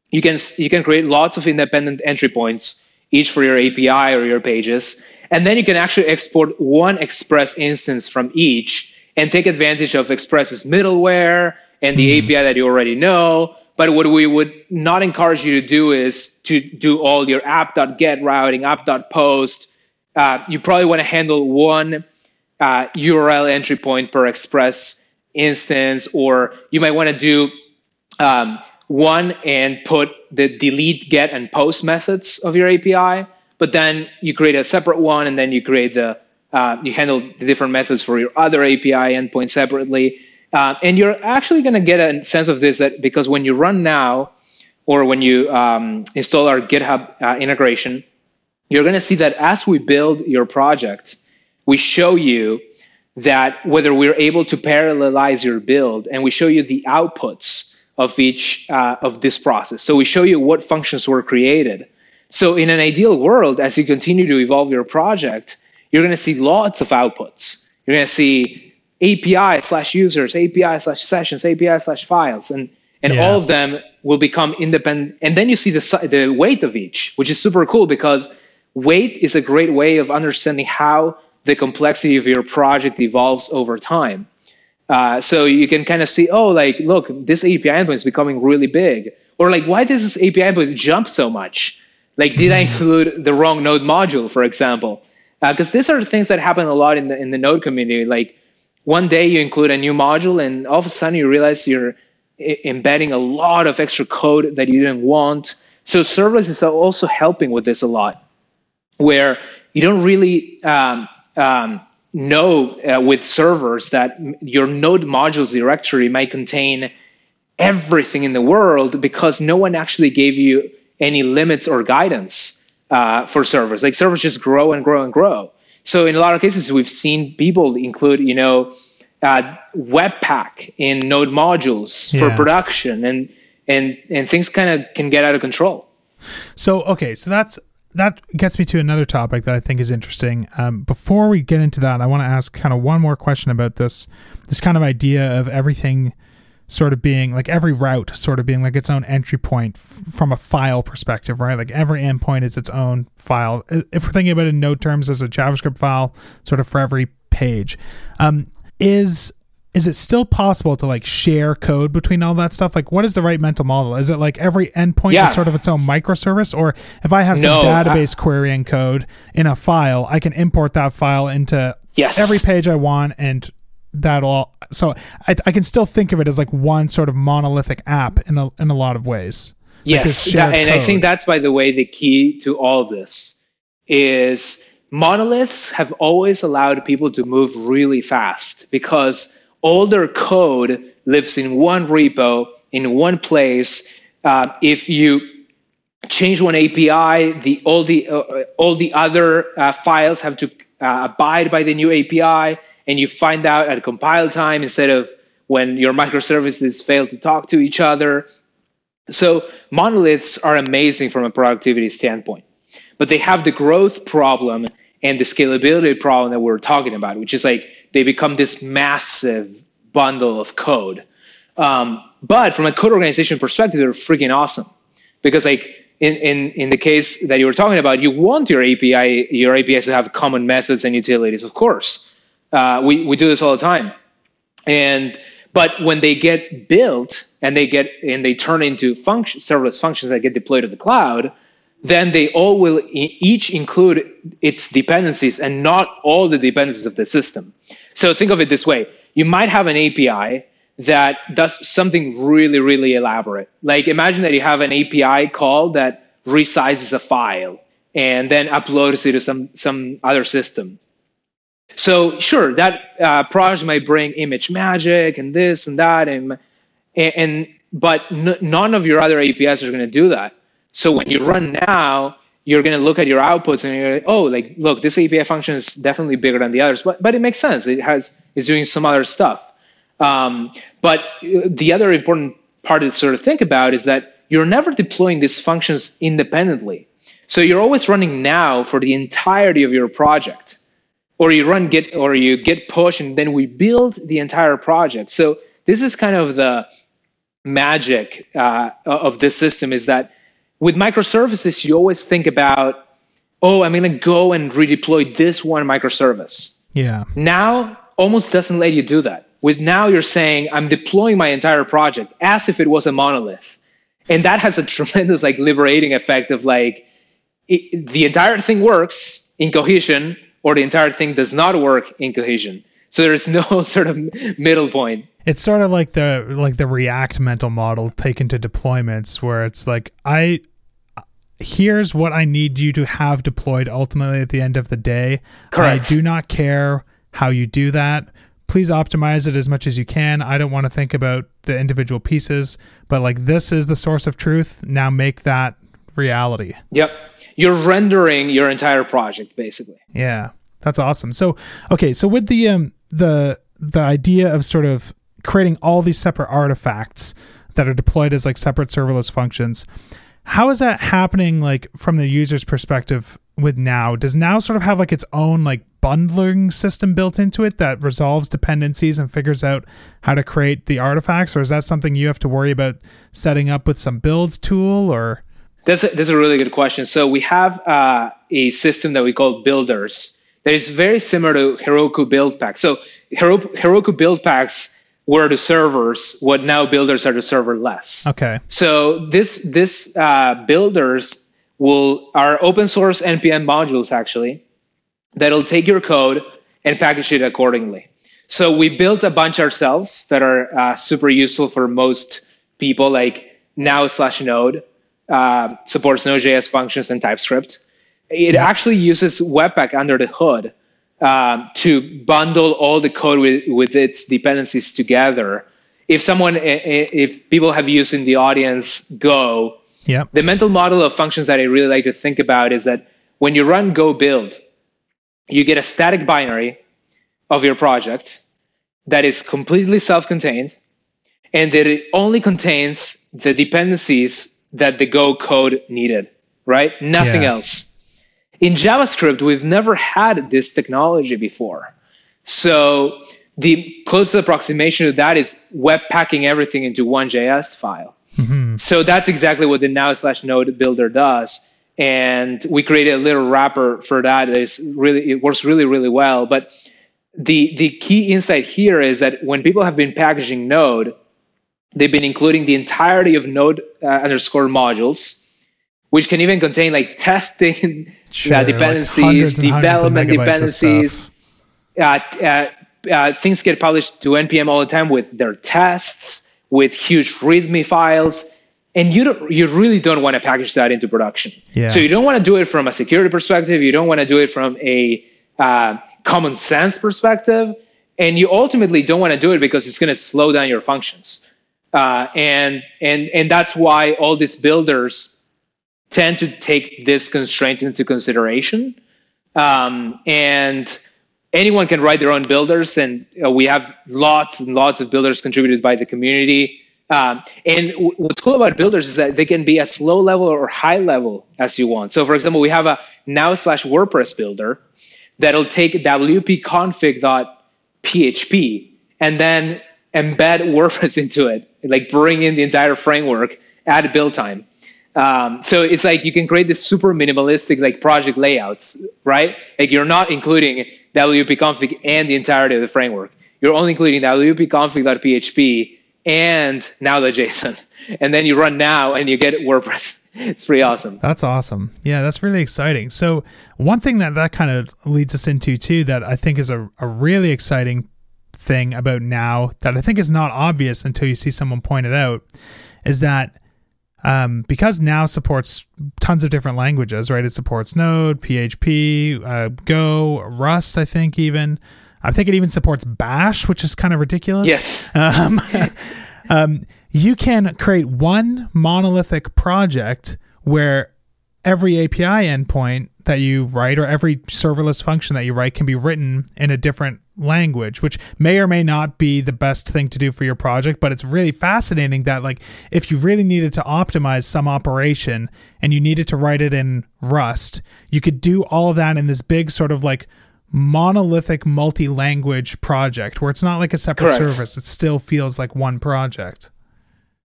you can you can create lots of independent entry points, each for your API or your pages, and then you can actually export one Express instance from each and take advantage of Express's middleware and the mm. API that you already know but what we would not encourage you to do is to do all your app.get routing, app.post. Uh, you probably want to handle one uh, URL entry point per Express instance, or you might want to do um, one and put the delete, get, and post methods of your API. But then you create a separate one, and then you create the uh, you handle the different methods for your other API endpoint separately. Uh, and you're actually going to get a sense of this that because when you run now, or when you um, install our GitHub uh, integration, you're going to see that as we build your project, we show you that whether we're able to parallelize your build and we show you the outputs of each uh, of this process. So we show you what functions were created. So in an ideal world, as you continue to evolve your project, you're going to see lots of outputs. You're going to see API slash users, API slash sessions, API slash files, and and yeah. all of them will become independent. And then you see the the weight of each, which is super cool because weight is a great way of understanding how the complexity of your project evolves over time. Uh, so you can kind of see, oh, like, look, this API endpoint is becoming really big. Or like, why does this API endpoint jump so much? Like, did I include the wrong node module, for example? Because uh, these are the things that happen a lot in the in the node community. Like, one day you include a new module, and all of a sudden you realize you're embedding a lot of extra code that you didn't want. So serverless is also helping with this a lot, where you don't really um, um, know uh, with servers that your node modules directory might contain everything in the world because no one actually gave you any limits or guidance uh, for servers. Like servers just grow and grow and grow. So in a lot of cases, we've seen people include, you know, uh, Webpack in node modules yeah. for production, and and and things kind of can get out of control. So okay, so that's that gets me to another topic that I think is interesting. Um, before we get into that, I want to ask kind of one more question about this this kind of idea of everything sort of being like every route sort of being like its own entry point f- from a file perspective, right? Like every endpoint is its own file. If we're thinking about it in node terms as a JavaScript file, sort of for every page, um, is is it still possible to like share code between all that stuff? Like, what is the right mental model? Is it like every endpoint yeah. is sort of its own microservice, or if I have some no, database I, querying code in a file, I can import that file into yes. every page I want, and that all. So I, I can still think of it as like one sort of monolithic app in a in a lot of ways. Yes, like that, and code. I think that's by the way the key to all this is monoliths have always allowed people to move really fast because all their code lives in one repo in one place. Uh, if you change one API, the all the uh, all the other uh, files have to uh, abide by the new API, and you find out at compile time instead of when your microservices fail to talk to each other. So monoliths are amazing from a productivity standpoint, but they have the growth problem and the scalability problem that we're talking about, which is like they become this massive bundle of code. Um, but from a code organization perspective, they're freaking awesome because like in, in, in the case that you were talking about, you want your API your APIs to have common methods and utilities, of course. Uh, we we do this all the time, and but when they get built and they get and they turn into function serverless functions that get deployed to the cloud, then they all will each include its dependencies and not all the dependencies of the system. So think of it this way you might have an API that does something really, really elaborate. Like imagine that you have an API call that resizes a file and then uploads it to some, some other system. So sure, that uh, project might bring ImageMagick and this and that, and and but n- none of your other APIs are going to do that. So when you run now, you're going to look at your outputs and you're like, oh, like, look, this API function is definitely bigger than the others, but, but it makes sense. It has, is doing some other stuff. Um, but the other important part to sort of think about is that you're never deploying these functions independently. So you're always running now for the entirety of your project. Or you run git or you git push and then we build the entire project. So this is kind of the magic uh, of this system is that with microservices, you always think about, oh, I'm going to go and redeploy this one microservice. Yeah. Now, almost doesn't let you do that. With now, you're saying, I'm deploying my entire project as if it was a monolith. And that has a tremendous, like, liberating effect of like, it, the entire thing works in cohesion or the entire thing does not work in cohesion. So there's no sort of middle point. It's sort of like the like the React mental model taken to deployments, where it's like I here's what I need you to have deployed ultimately at the end of the day. Correct. I do not care how you do that. Please optimize it as much as you can. I don't want to think about the individual pieces, but like this is the source of truth. Now make that reality. Yep. You're rendering your entire project basically. Yeah. That's awesome. So, okay, so with the um the the idea of sort of creating all these separate artifacts that are deployed as like separate serverless functions. How is that happening like from the user's perspective with now? Does now sort of have like its own like bundling system built into it that resolves dependencies and figures out how to create the artifacts or is that something you have to worry about setting up with some builds tool or that's a, that's a really good question. So we have uh, a system that we call builders that is very similar to Heroku build packs. So Heroku build packs were the servers, what now builders are the serverless. Okay. So this this uh, builders will are open source npm modules actually that'll take your code and package it accordingly. So we built a bunch ourselves that are uh, super useful for most people, like now slash node uh, supports Node.js functions and TypeScript. It actually uses Webpack under the hood uh, to bundle all the code with, with its dependencies together. If someone, if people have used in the audience Go, yeah. the mental model of functions that I really like to think about is that when you run Go build, you get a static binary of your project that is completely self-contained and that it only contains the dependencies that the Go code needed, right? Nothing yeah. else. In JavaScript, we've never had this technology before. So the closest approximation to that is web packing everything into one JS file. Mm-hmm. So that's exactly what the now slash node builder does. And we created a little wrapper for that. Is really it works really, really well. But the the key insight here is that when people have been packaging Node, They've been including the entirety of Node uh, underscore modules, which can even contain like testing sure, uh, dependencies, like development dependencies. Uh, uh, uh, things get published to npm all the time with their tests, with huge README files, and you don't, you really don't want to package that into production. Yeah. So you don't want to do it from a security perspective. You don't want to do it from a uh, common sense perspective, and you ultimately don't want to do it because it's going to slow down your functions. Uh, and and and that's why all these builders tend to take this constraint into consideration. Um, and anyone can write their own builders, and uh, we have lots and lots of builders contributed by the community. Um, and w- what's cool about builders is that they can be as low level or high level as you want. So, for example, we have a now slash WordPress builder that'll take wp config.php and then embed WordPress into it, like bring in the entire framework at build time. Um, so it's like you can create this super minimalistic like project layouts, right? Like you're not including WP config and the entirety of the framework. You're only including WP config.php and now the JSON. And then you run now and you get WordPress. It's pretty awesome. That's awesome. Yeah, that's really exciting. So one thing that that kind of leads us into too that I think is a, a really exciting thing about now that I think is not obvious until you see someone point it out is that um, because now supports tons of different languages, right? It supports Node, PHP, uh, Go, Rust, I think even. I think it even supports Bash, which is kind of ridiculous. Yes. Um, um, you can create one monolithic project where every API endpoint that you write or every serverless function that you write can be written in a different language which may or may not be the best thing to do for your project but it's really fascinating that like if you really needed to optimize some operation and you needed to write it in rust you could do all of that in this big sort of like monolithic multi-language project where it's not like a separate Correct. service. It still feels like one project.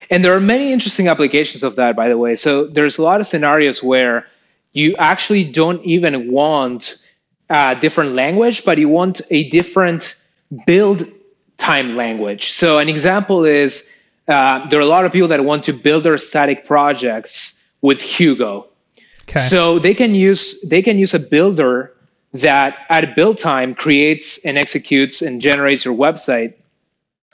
And there are many interesting applications of that by the way. So there's a lot of scenarios where you actually don't even want a different language, but you want a different build time language. So an example is uh, there are a lot of people that want to build their static projects with Hugo. Okay. So they can use they can use a builder that at build time creates and executes and generates your website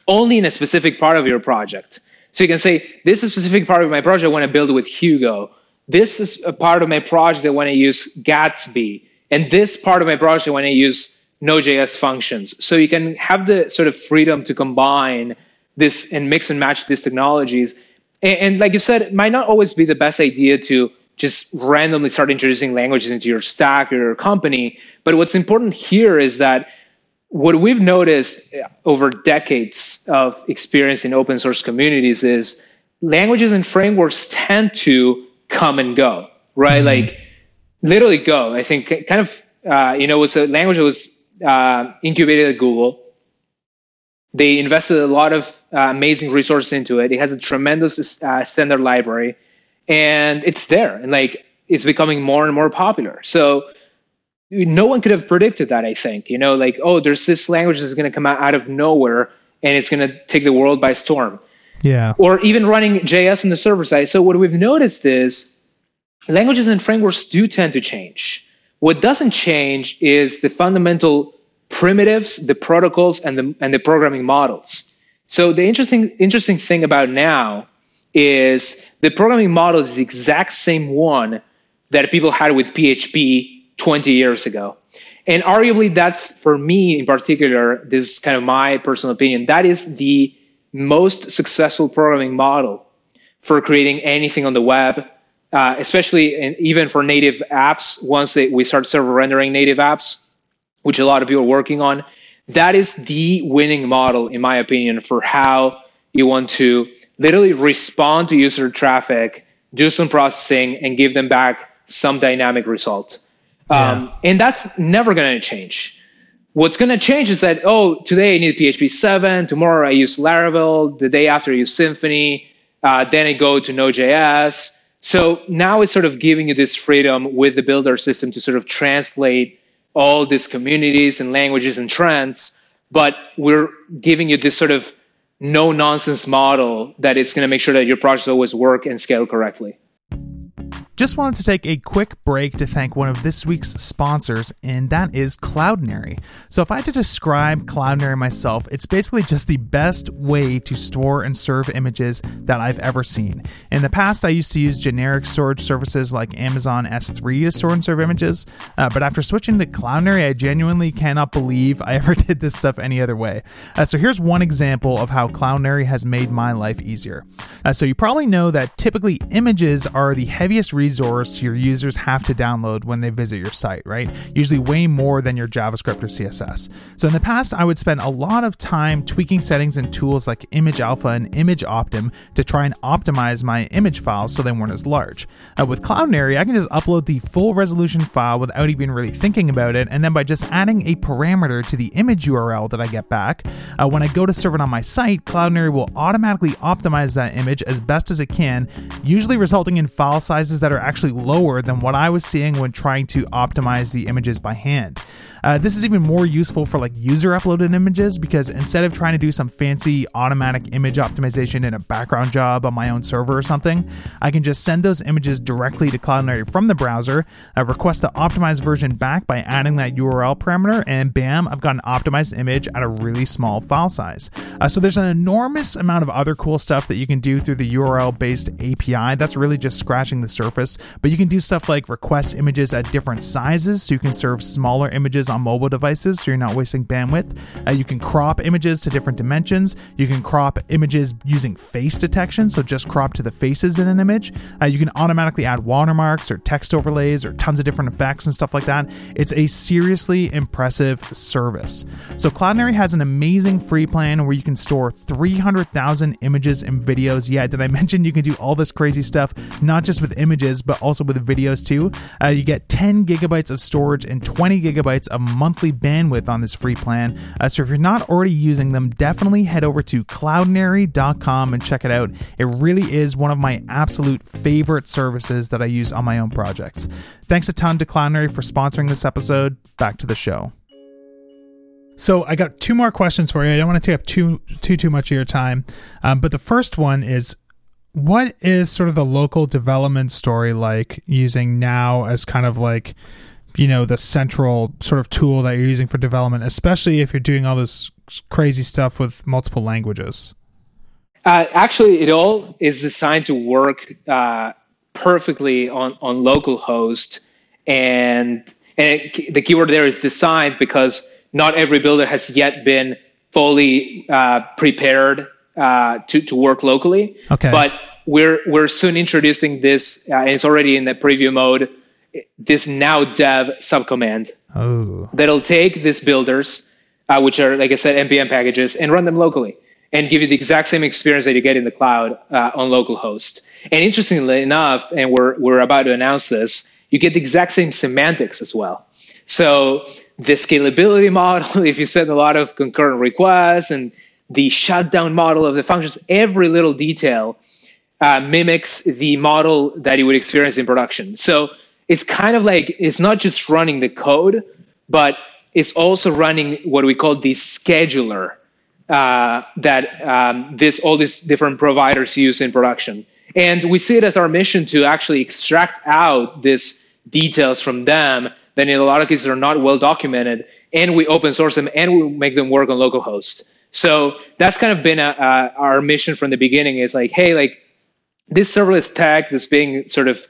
only in a specific part of your project. So you can say, this is a specific part of my project I want to build with Hugo this is a part of my project that want to use Gatsby, and this part of my project when I use Node.js functions. So you can have the sort of freedom to combine this and mix and match these technologies. And, and like you said, it might not always be the best idea to just randomly start introducing languages into your stack or your company. But what's important here is that what we've noticed over decades of experience in open source communities is languages and frameworks tend to come and go, right? Mm-hmm. Like literally go. I think kind of, uh, you know, it was a language that was uh, incubated at Google. They invested a lot of uh, amazing resources into it. It has a tremendous uh, standard library, and it's there, and like it's becoming more and more popular. So no one could have predicted that. I think you know, like oh, there's this language that's going to come out out of nowhere, and it's going to take the world by storm. Yeah. Or even running JS in the server side. So what we've noticed is languages and frameworks do tend to change. What doesn't change is the fundamental primitives, the protocols, and the and the programming models. So the interesting interesting thing about now is the programming model is the exact same one that people had with PHP 20 years ago. And arguably that's for me in particular, this is kind of my personal opinion, that is the most successful programming model for creating anything on the web, uh, especially in, even for native apps. Once they, we start server rendering native apps, which a lot of people are working on, that is the winning model, in my opinion, for how you want to literally respond to user traffic, do some processing, and give them back some dynamic result. Yeah. Um, and that's never going to change. What's going to change is that, oh, today I need PHP 7, tomorrow I use Laravel, the day after I use Symfony, uh, then I go to Node.js. So now it's sort of giving you this freedom with the builder system to sort of translate all these communities and languages and trends, but we're giving you this sort of no nonsense model that is going to make sure that your projects always work and scale correctly. Just wanted to take a quick break to thank one of this week's sponsors, and that is Cloudinary. So, if I had to describe Cloudinary myself, it's basically just the best way to store and serve images that I've ever seen. In the past, I used to use generic storage services like Amazon S3 to store and serve images, uh, but after switching to Cloudinary, I genuinely cannot believe I ever did this stuff any other way. Uh, so, here's one example of how Cloudinary has made my life easier. Uh, so, you probably know that typically images are the heaviest reason resource your users have to download when they visit your site, right? Usually way more than your JavaScript or CSS. So in the past, I would spend a lot of time tweaking settings and tools like ImageAlpha and ImageOptim to try and optimize my image files so they weren't as large. Uh, with Cloudinary, I can just upload the full resolution file without even really thinking about it, and then by just adding a parameter to the image URL that I get back, uh, when I go to serve it on my site, Cloudinary will automatically optimize that image as best as it can, usually resulting in file sizes that are are actually lower than what I was seeing when trying to optimize the images by hand. Uh, this is even more useful for like user uploaded images because instead of trying to do some fancy automatic image optimization in a background job on my own server or something, I can just send those images directly to Cloudinary from the browser, uh, request the optimized version back by adding that URL parameter, and bam, I've got an optimized image at a really small file size. Uh, so there's an enormous amount of other cool stuff that you can do through the URL based API. That's really just scratching the surface, but you can do stuff like request images at different sizes so you can serve smaller images on mobile devices so you're not wasting bandwidth. Uh, you can crop images to different dimensions. You can crop images using face detection, so just crop to the faces in an image. Uh, you can automatically add watermarks or text overlays or tons of different effects and stuff like that. It's a seriously impressive service. So Cloudinary has an amazing free plan where you can store 300,000 images and videos. Yeah, did I mention you can do all this crazy stuff, not just with images, but also with videos too? Uh, you get 10 gigabytes of storage and 20 gigabytes of monthly bandwidth on this free plan. Uh, so if you're not already using them, definitely head over to cloudinary.com and check it out. It really is one of my absolute favorite services that I use on my own projects. Thanks a ton to Cloudinary for sponsoring this episode. Back to the show. So I got two more questions for you. I don't want to take up too too too much of your time, um, but the first one is what is sort of the local development story like using now as kind of like you know the central sort of tool that you're using for development especially if you're doing all this crazy stuff with multiple languages? Uh, actually it all is designed to work uh, perfectly on on localhost and and it, the keyword there is designed because not every builder has yet been fully uh, prepared uh, to to work locally. Okay. But we're we're soon introducing this uh, and it's already in the preview mode this now dev subcommand oh. that'll take these builders uh, which are, like I said, npm packages, and run them locally and give you the exact same experience that you get in the cloud uh, on localhost. And interestingly enough, and we're we're about to announce this, you get the exact same semantics as well. So the scalability model, if you send a lot of concurrent requests, and the shutdown model of the functions, every little detail uh, mimics the model that you would experience in production. So it's kind of like it's not just running the code, but it's also running what we call the scheduler uh, that um, this all these different providers use in production. And we see it as our mission to actually extract out these details from them that in a lot of cases are not well documented, and we open source them and we make them work on localhost. So that's kind of been a, a, our mission from the beginning. Is like, hey, like this serverless tech that's being sort of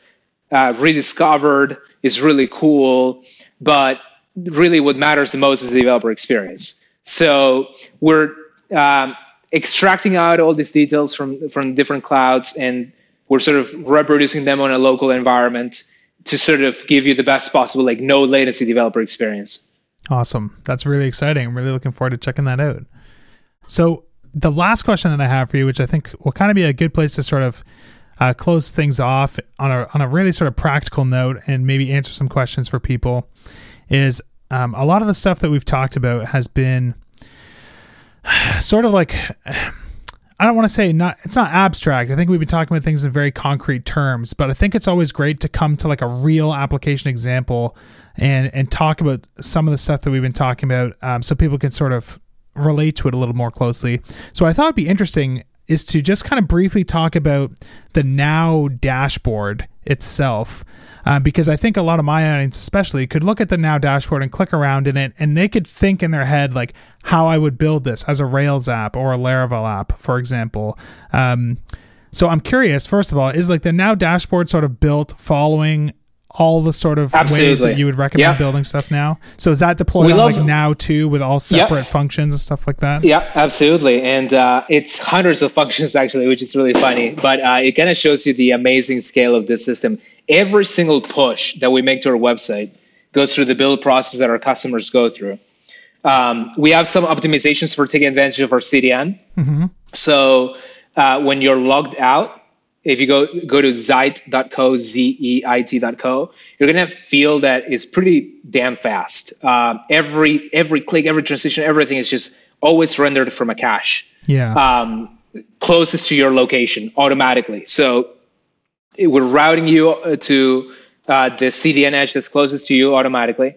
uh, rediscovered is really cool, but really what matters the most is the developer experience. So we're um, extracting out all these details from from different clouds and we're sort of reproducing them on a local environment to sort of give you the best possible like no latency developer experience. Awesome. That's really exciting. I'm really looking forward to checking that out. So the last question that i have for you which i think will kind of be a good place to sort of uh, close things off on a, on a really sort of practical note and maybe answer some questions for people is um, a lot of the stuff that we've talked about has been sort of like I don't want to say not it's not abstract. I think we've been talking about things in very concrete terms, but I think it's always great to come to like a real application example and and talk about some of the stuff that we've been talking about um, so people can sort of relate to it a little more closely. So I thought it'd be interesting is to just kind of briefly talk about the now dashboard itself uh, because I think a lot of my audience, especially, could look at the Now dashboard and click around in it, and they could think in their head like how I would build this as a Rails app or a Laravel app, for example. Um, so I'm curious. First of all, is like the Now dashboard sort of built following all the sort of Absolutely. ways that you would recommend building stuff now? So is that deployed on like now too with all separate functions and stuff like that? Yeah, absolutely. And uh, it's hundreds of functions actually, which is really funny. But uh, it kind of shows you the amazing scale of this system. Every single push that we make to our website goes through the build process that our customers go through. Um, we have some optimizations for taking advantage of our CDN. Mm-hmm. So uh, when you're logged out, if you go go to zeit.co, z-e-i-t.co, you're gonna feel that it's pretty damn fast. Um, every every click, every transition, everything is just always rendered from a cache. Yeah. Um, closest to your location automatically. So it, we're routing you uh, to uh, the CDN edge that's closest to you automatically,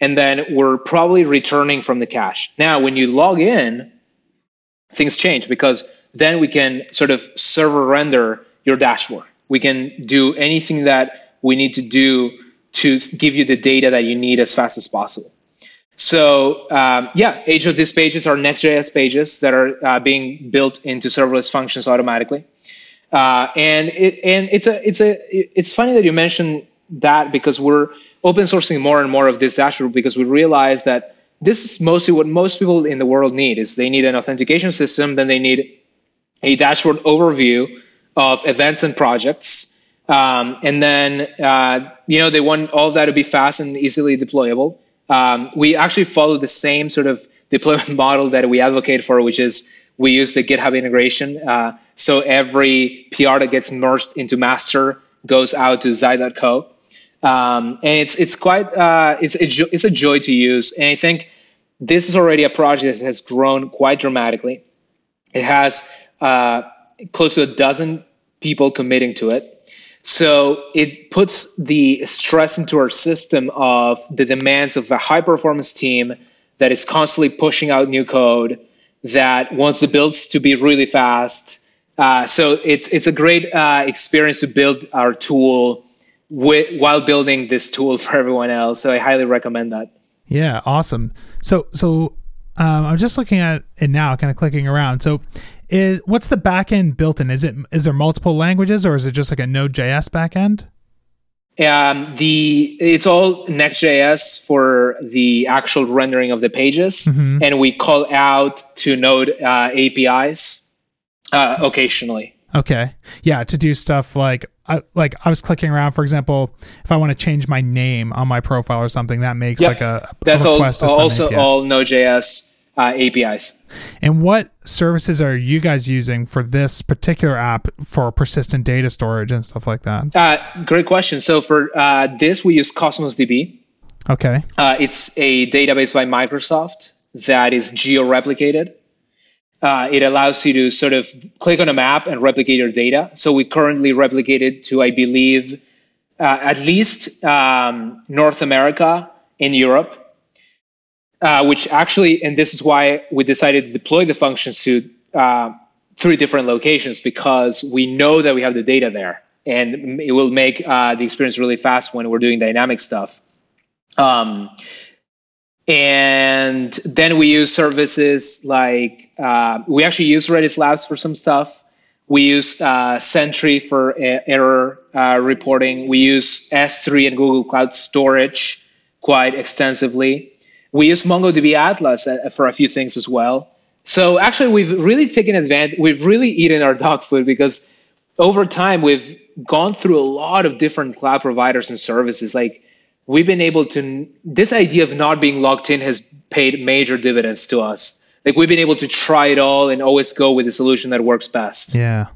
and then we're probably returning from the cache. Now, when you log in, things change because then we can sort of server render your dashboard. We can do anything that we need to do to give you the data that you need as fast as possible. So um, yeah, each of these pages are Next.js pages that are uh, being built into serverless functions automatically. Uh, and it and it's a it's a it's funny that you mentioned that because we're open sourcing more and more of this dashboard because we realize that this is mostly what most people in the world need is they need an authentication system, then they need a dashboard overview of events and projects. Um, and then, uh, you know, they want all of that to be fast and easily deployable. Um, we actually follow the same sort of deployment model that we advocate for, which is we use the GitHub integration. Uh, so every PR that gets merged into master goes out to Zeit.co. Um, and it's it's quite uh, it's it's a joy to use. And I think this is already a project that has grown quite dramatically. It has uh, close to a dozen people committing to it. So it puts the stress into our system of the demands of a high performance team that is constantly pushing out new code, that wants the builds to be really fast. Uh, so it's it's a great uh, experience to build our tool with, while building this tool for everyone else. So I highly recommend that. Yeah, awesome. So so um, I'm just looking at it now, kind of clicking around. So is what's the backend built in? Is it is there multiple languages or is it just like a Node.js backend? Um, the it's all Next.js for the actual rendering of the pages, mm-hmm. and we call out to Node uh, APIs uh, occasionally. Okay, yeah, to do stuff like I, like I was clicking around. For example, if I want to change my name on my profile or something, that makes yep. like a, a that's all, also all Node.js uh, APIs. And what services are you guys using for this particular app for persistent data storage and stuff like that? Uh, great question. So for uh, this, we use Cosmos DB. Okay. Uh, it's a database by Microsoft that is geo-replicated. Uh, it allows you to sort of click on a map and replicate your data. So we currently replicate it to, I believe, uh, at least um, North America and Europe uh, which actually, and this is why we decided to deploy the functions to uh, three different locations because we know that we have the data there and it will make uh, the experience really fast when we're doing dynamic stuff. Um, and then we use services like uh, we actually use Redis Labs for some stuff. We use uh, Sentry for error uh, reporting. We use S3 and Google Cloud Storage quite extensively. We use MongoDB Atlas uh, for a few things as well. So actually, we've really taken advantage. We've really eaten our dog food because over time we've gone through a lot of different cloud providers and services. Like we've been able to. This idea of not being locked in has paid major dividends to us. Like we've been able to try it all and always go with the solution that works best. Yeah.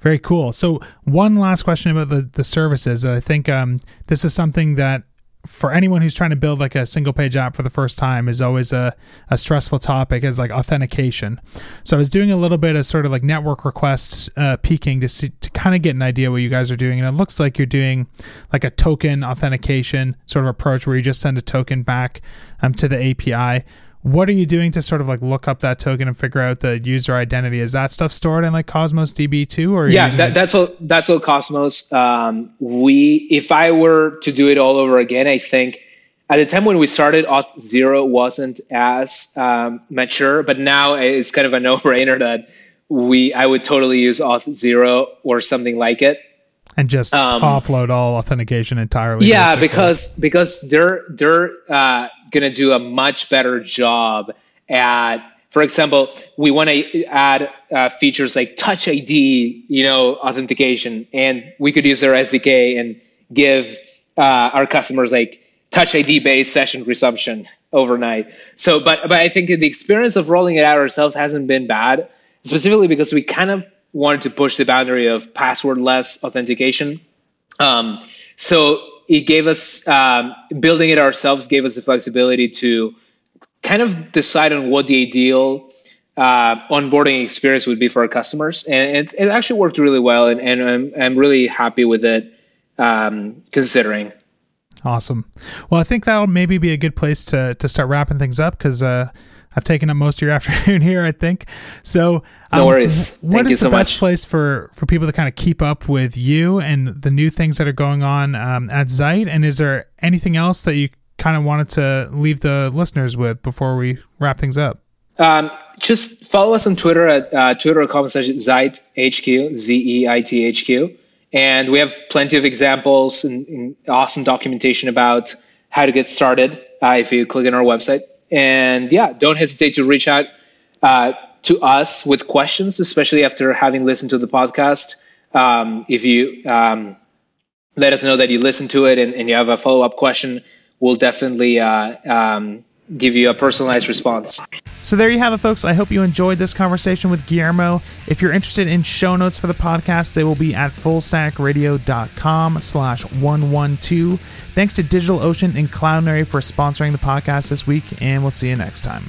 Very cool. So, one last question about the, the services. I think um, this is something that for anyone who's trying to build like a single page app for the first time is always a, a stressful topic is like authentication. So I was doing a little bit of sort of like network request uh, peeking to see to kind of get an idea what you guys are doing, and it looks like you're doing like a token authentication sort of approach where you just send a token back um, to the API what are you doing to sort of like look up that token and figure out the user identity? Is that stuff stored in like Cosmos DB too, or yeah, that, that's all. That's all Cosmos. Um, we, if I were to do it all over again, I think at the time when we started, Auth Zero wasn't as um, mature, but now it's kind of a no-brainer that we, I would totally use Auth Zero or something like it and just um, offload all authentication entirely. Yeah, basically. because because they're they're uh, going to do a much better job at. For example, we want to add uh, features like Touch ID, you know, authentication, and we could use their SDK and give uh, our customers like Touch ID based session resumption overnight. So, but but I think the experience of rolling it out ourselves hasn't been bad, specifically because we kind of wanted to push the boundary of passwordless authentication. Um, so it gave us um, building it ourselves gave us the flexibility to kind of decide on what the ideal uh, onboarding experience would be for our customers, and it, it actually worked really well, and, and I'm, I'm really happy with it. Um, considering. Awesome. Well, I think that'll maybe be a good place to to start wrapping things up because uh, I've taken up most of your afternoon here, I think. So, um, no worries. What Thank is the so best much. place for for people to kind of keep up with you and the new things that are going on um, at Zeit? And is there anything else that you kind of wanted to leave the listeners with before we wrap things up? Um, just follow us on Twitter at uh, twitter.com slash ZeitHQ, Z-E-I-T-H-Q. And we have plenty of examples and, and awesome documentation about how to get started uh, if you click on our website. And yeah, don't hesitate to reach out uh, to us with questions, especially after having listened to the podcast. Um, if you um, let us know that you listened to it and, and you have a follow up question, we'll definitely uh, um, give you a personalized response. So there you have it, folks. I hope you enjoyed this conversation with Guillermo. If you're interested in show notes for the podcast, they will be at fullstackradio.com slash 112. Thanks to DigitalOcean and Cloudinary for sponsoring the podcast this week, and we'll see you next time.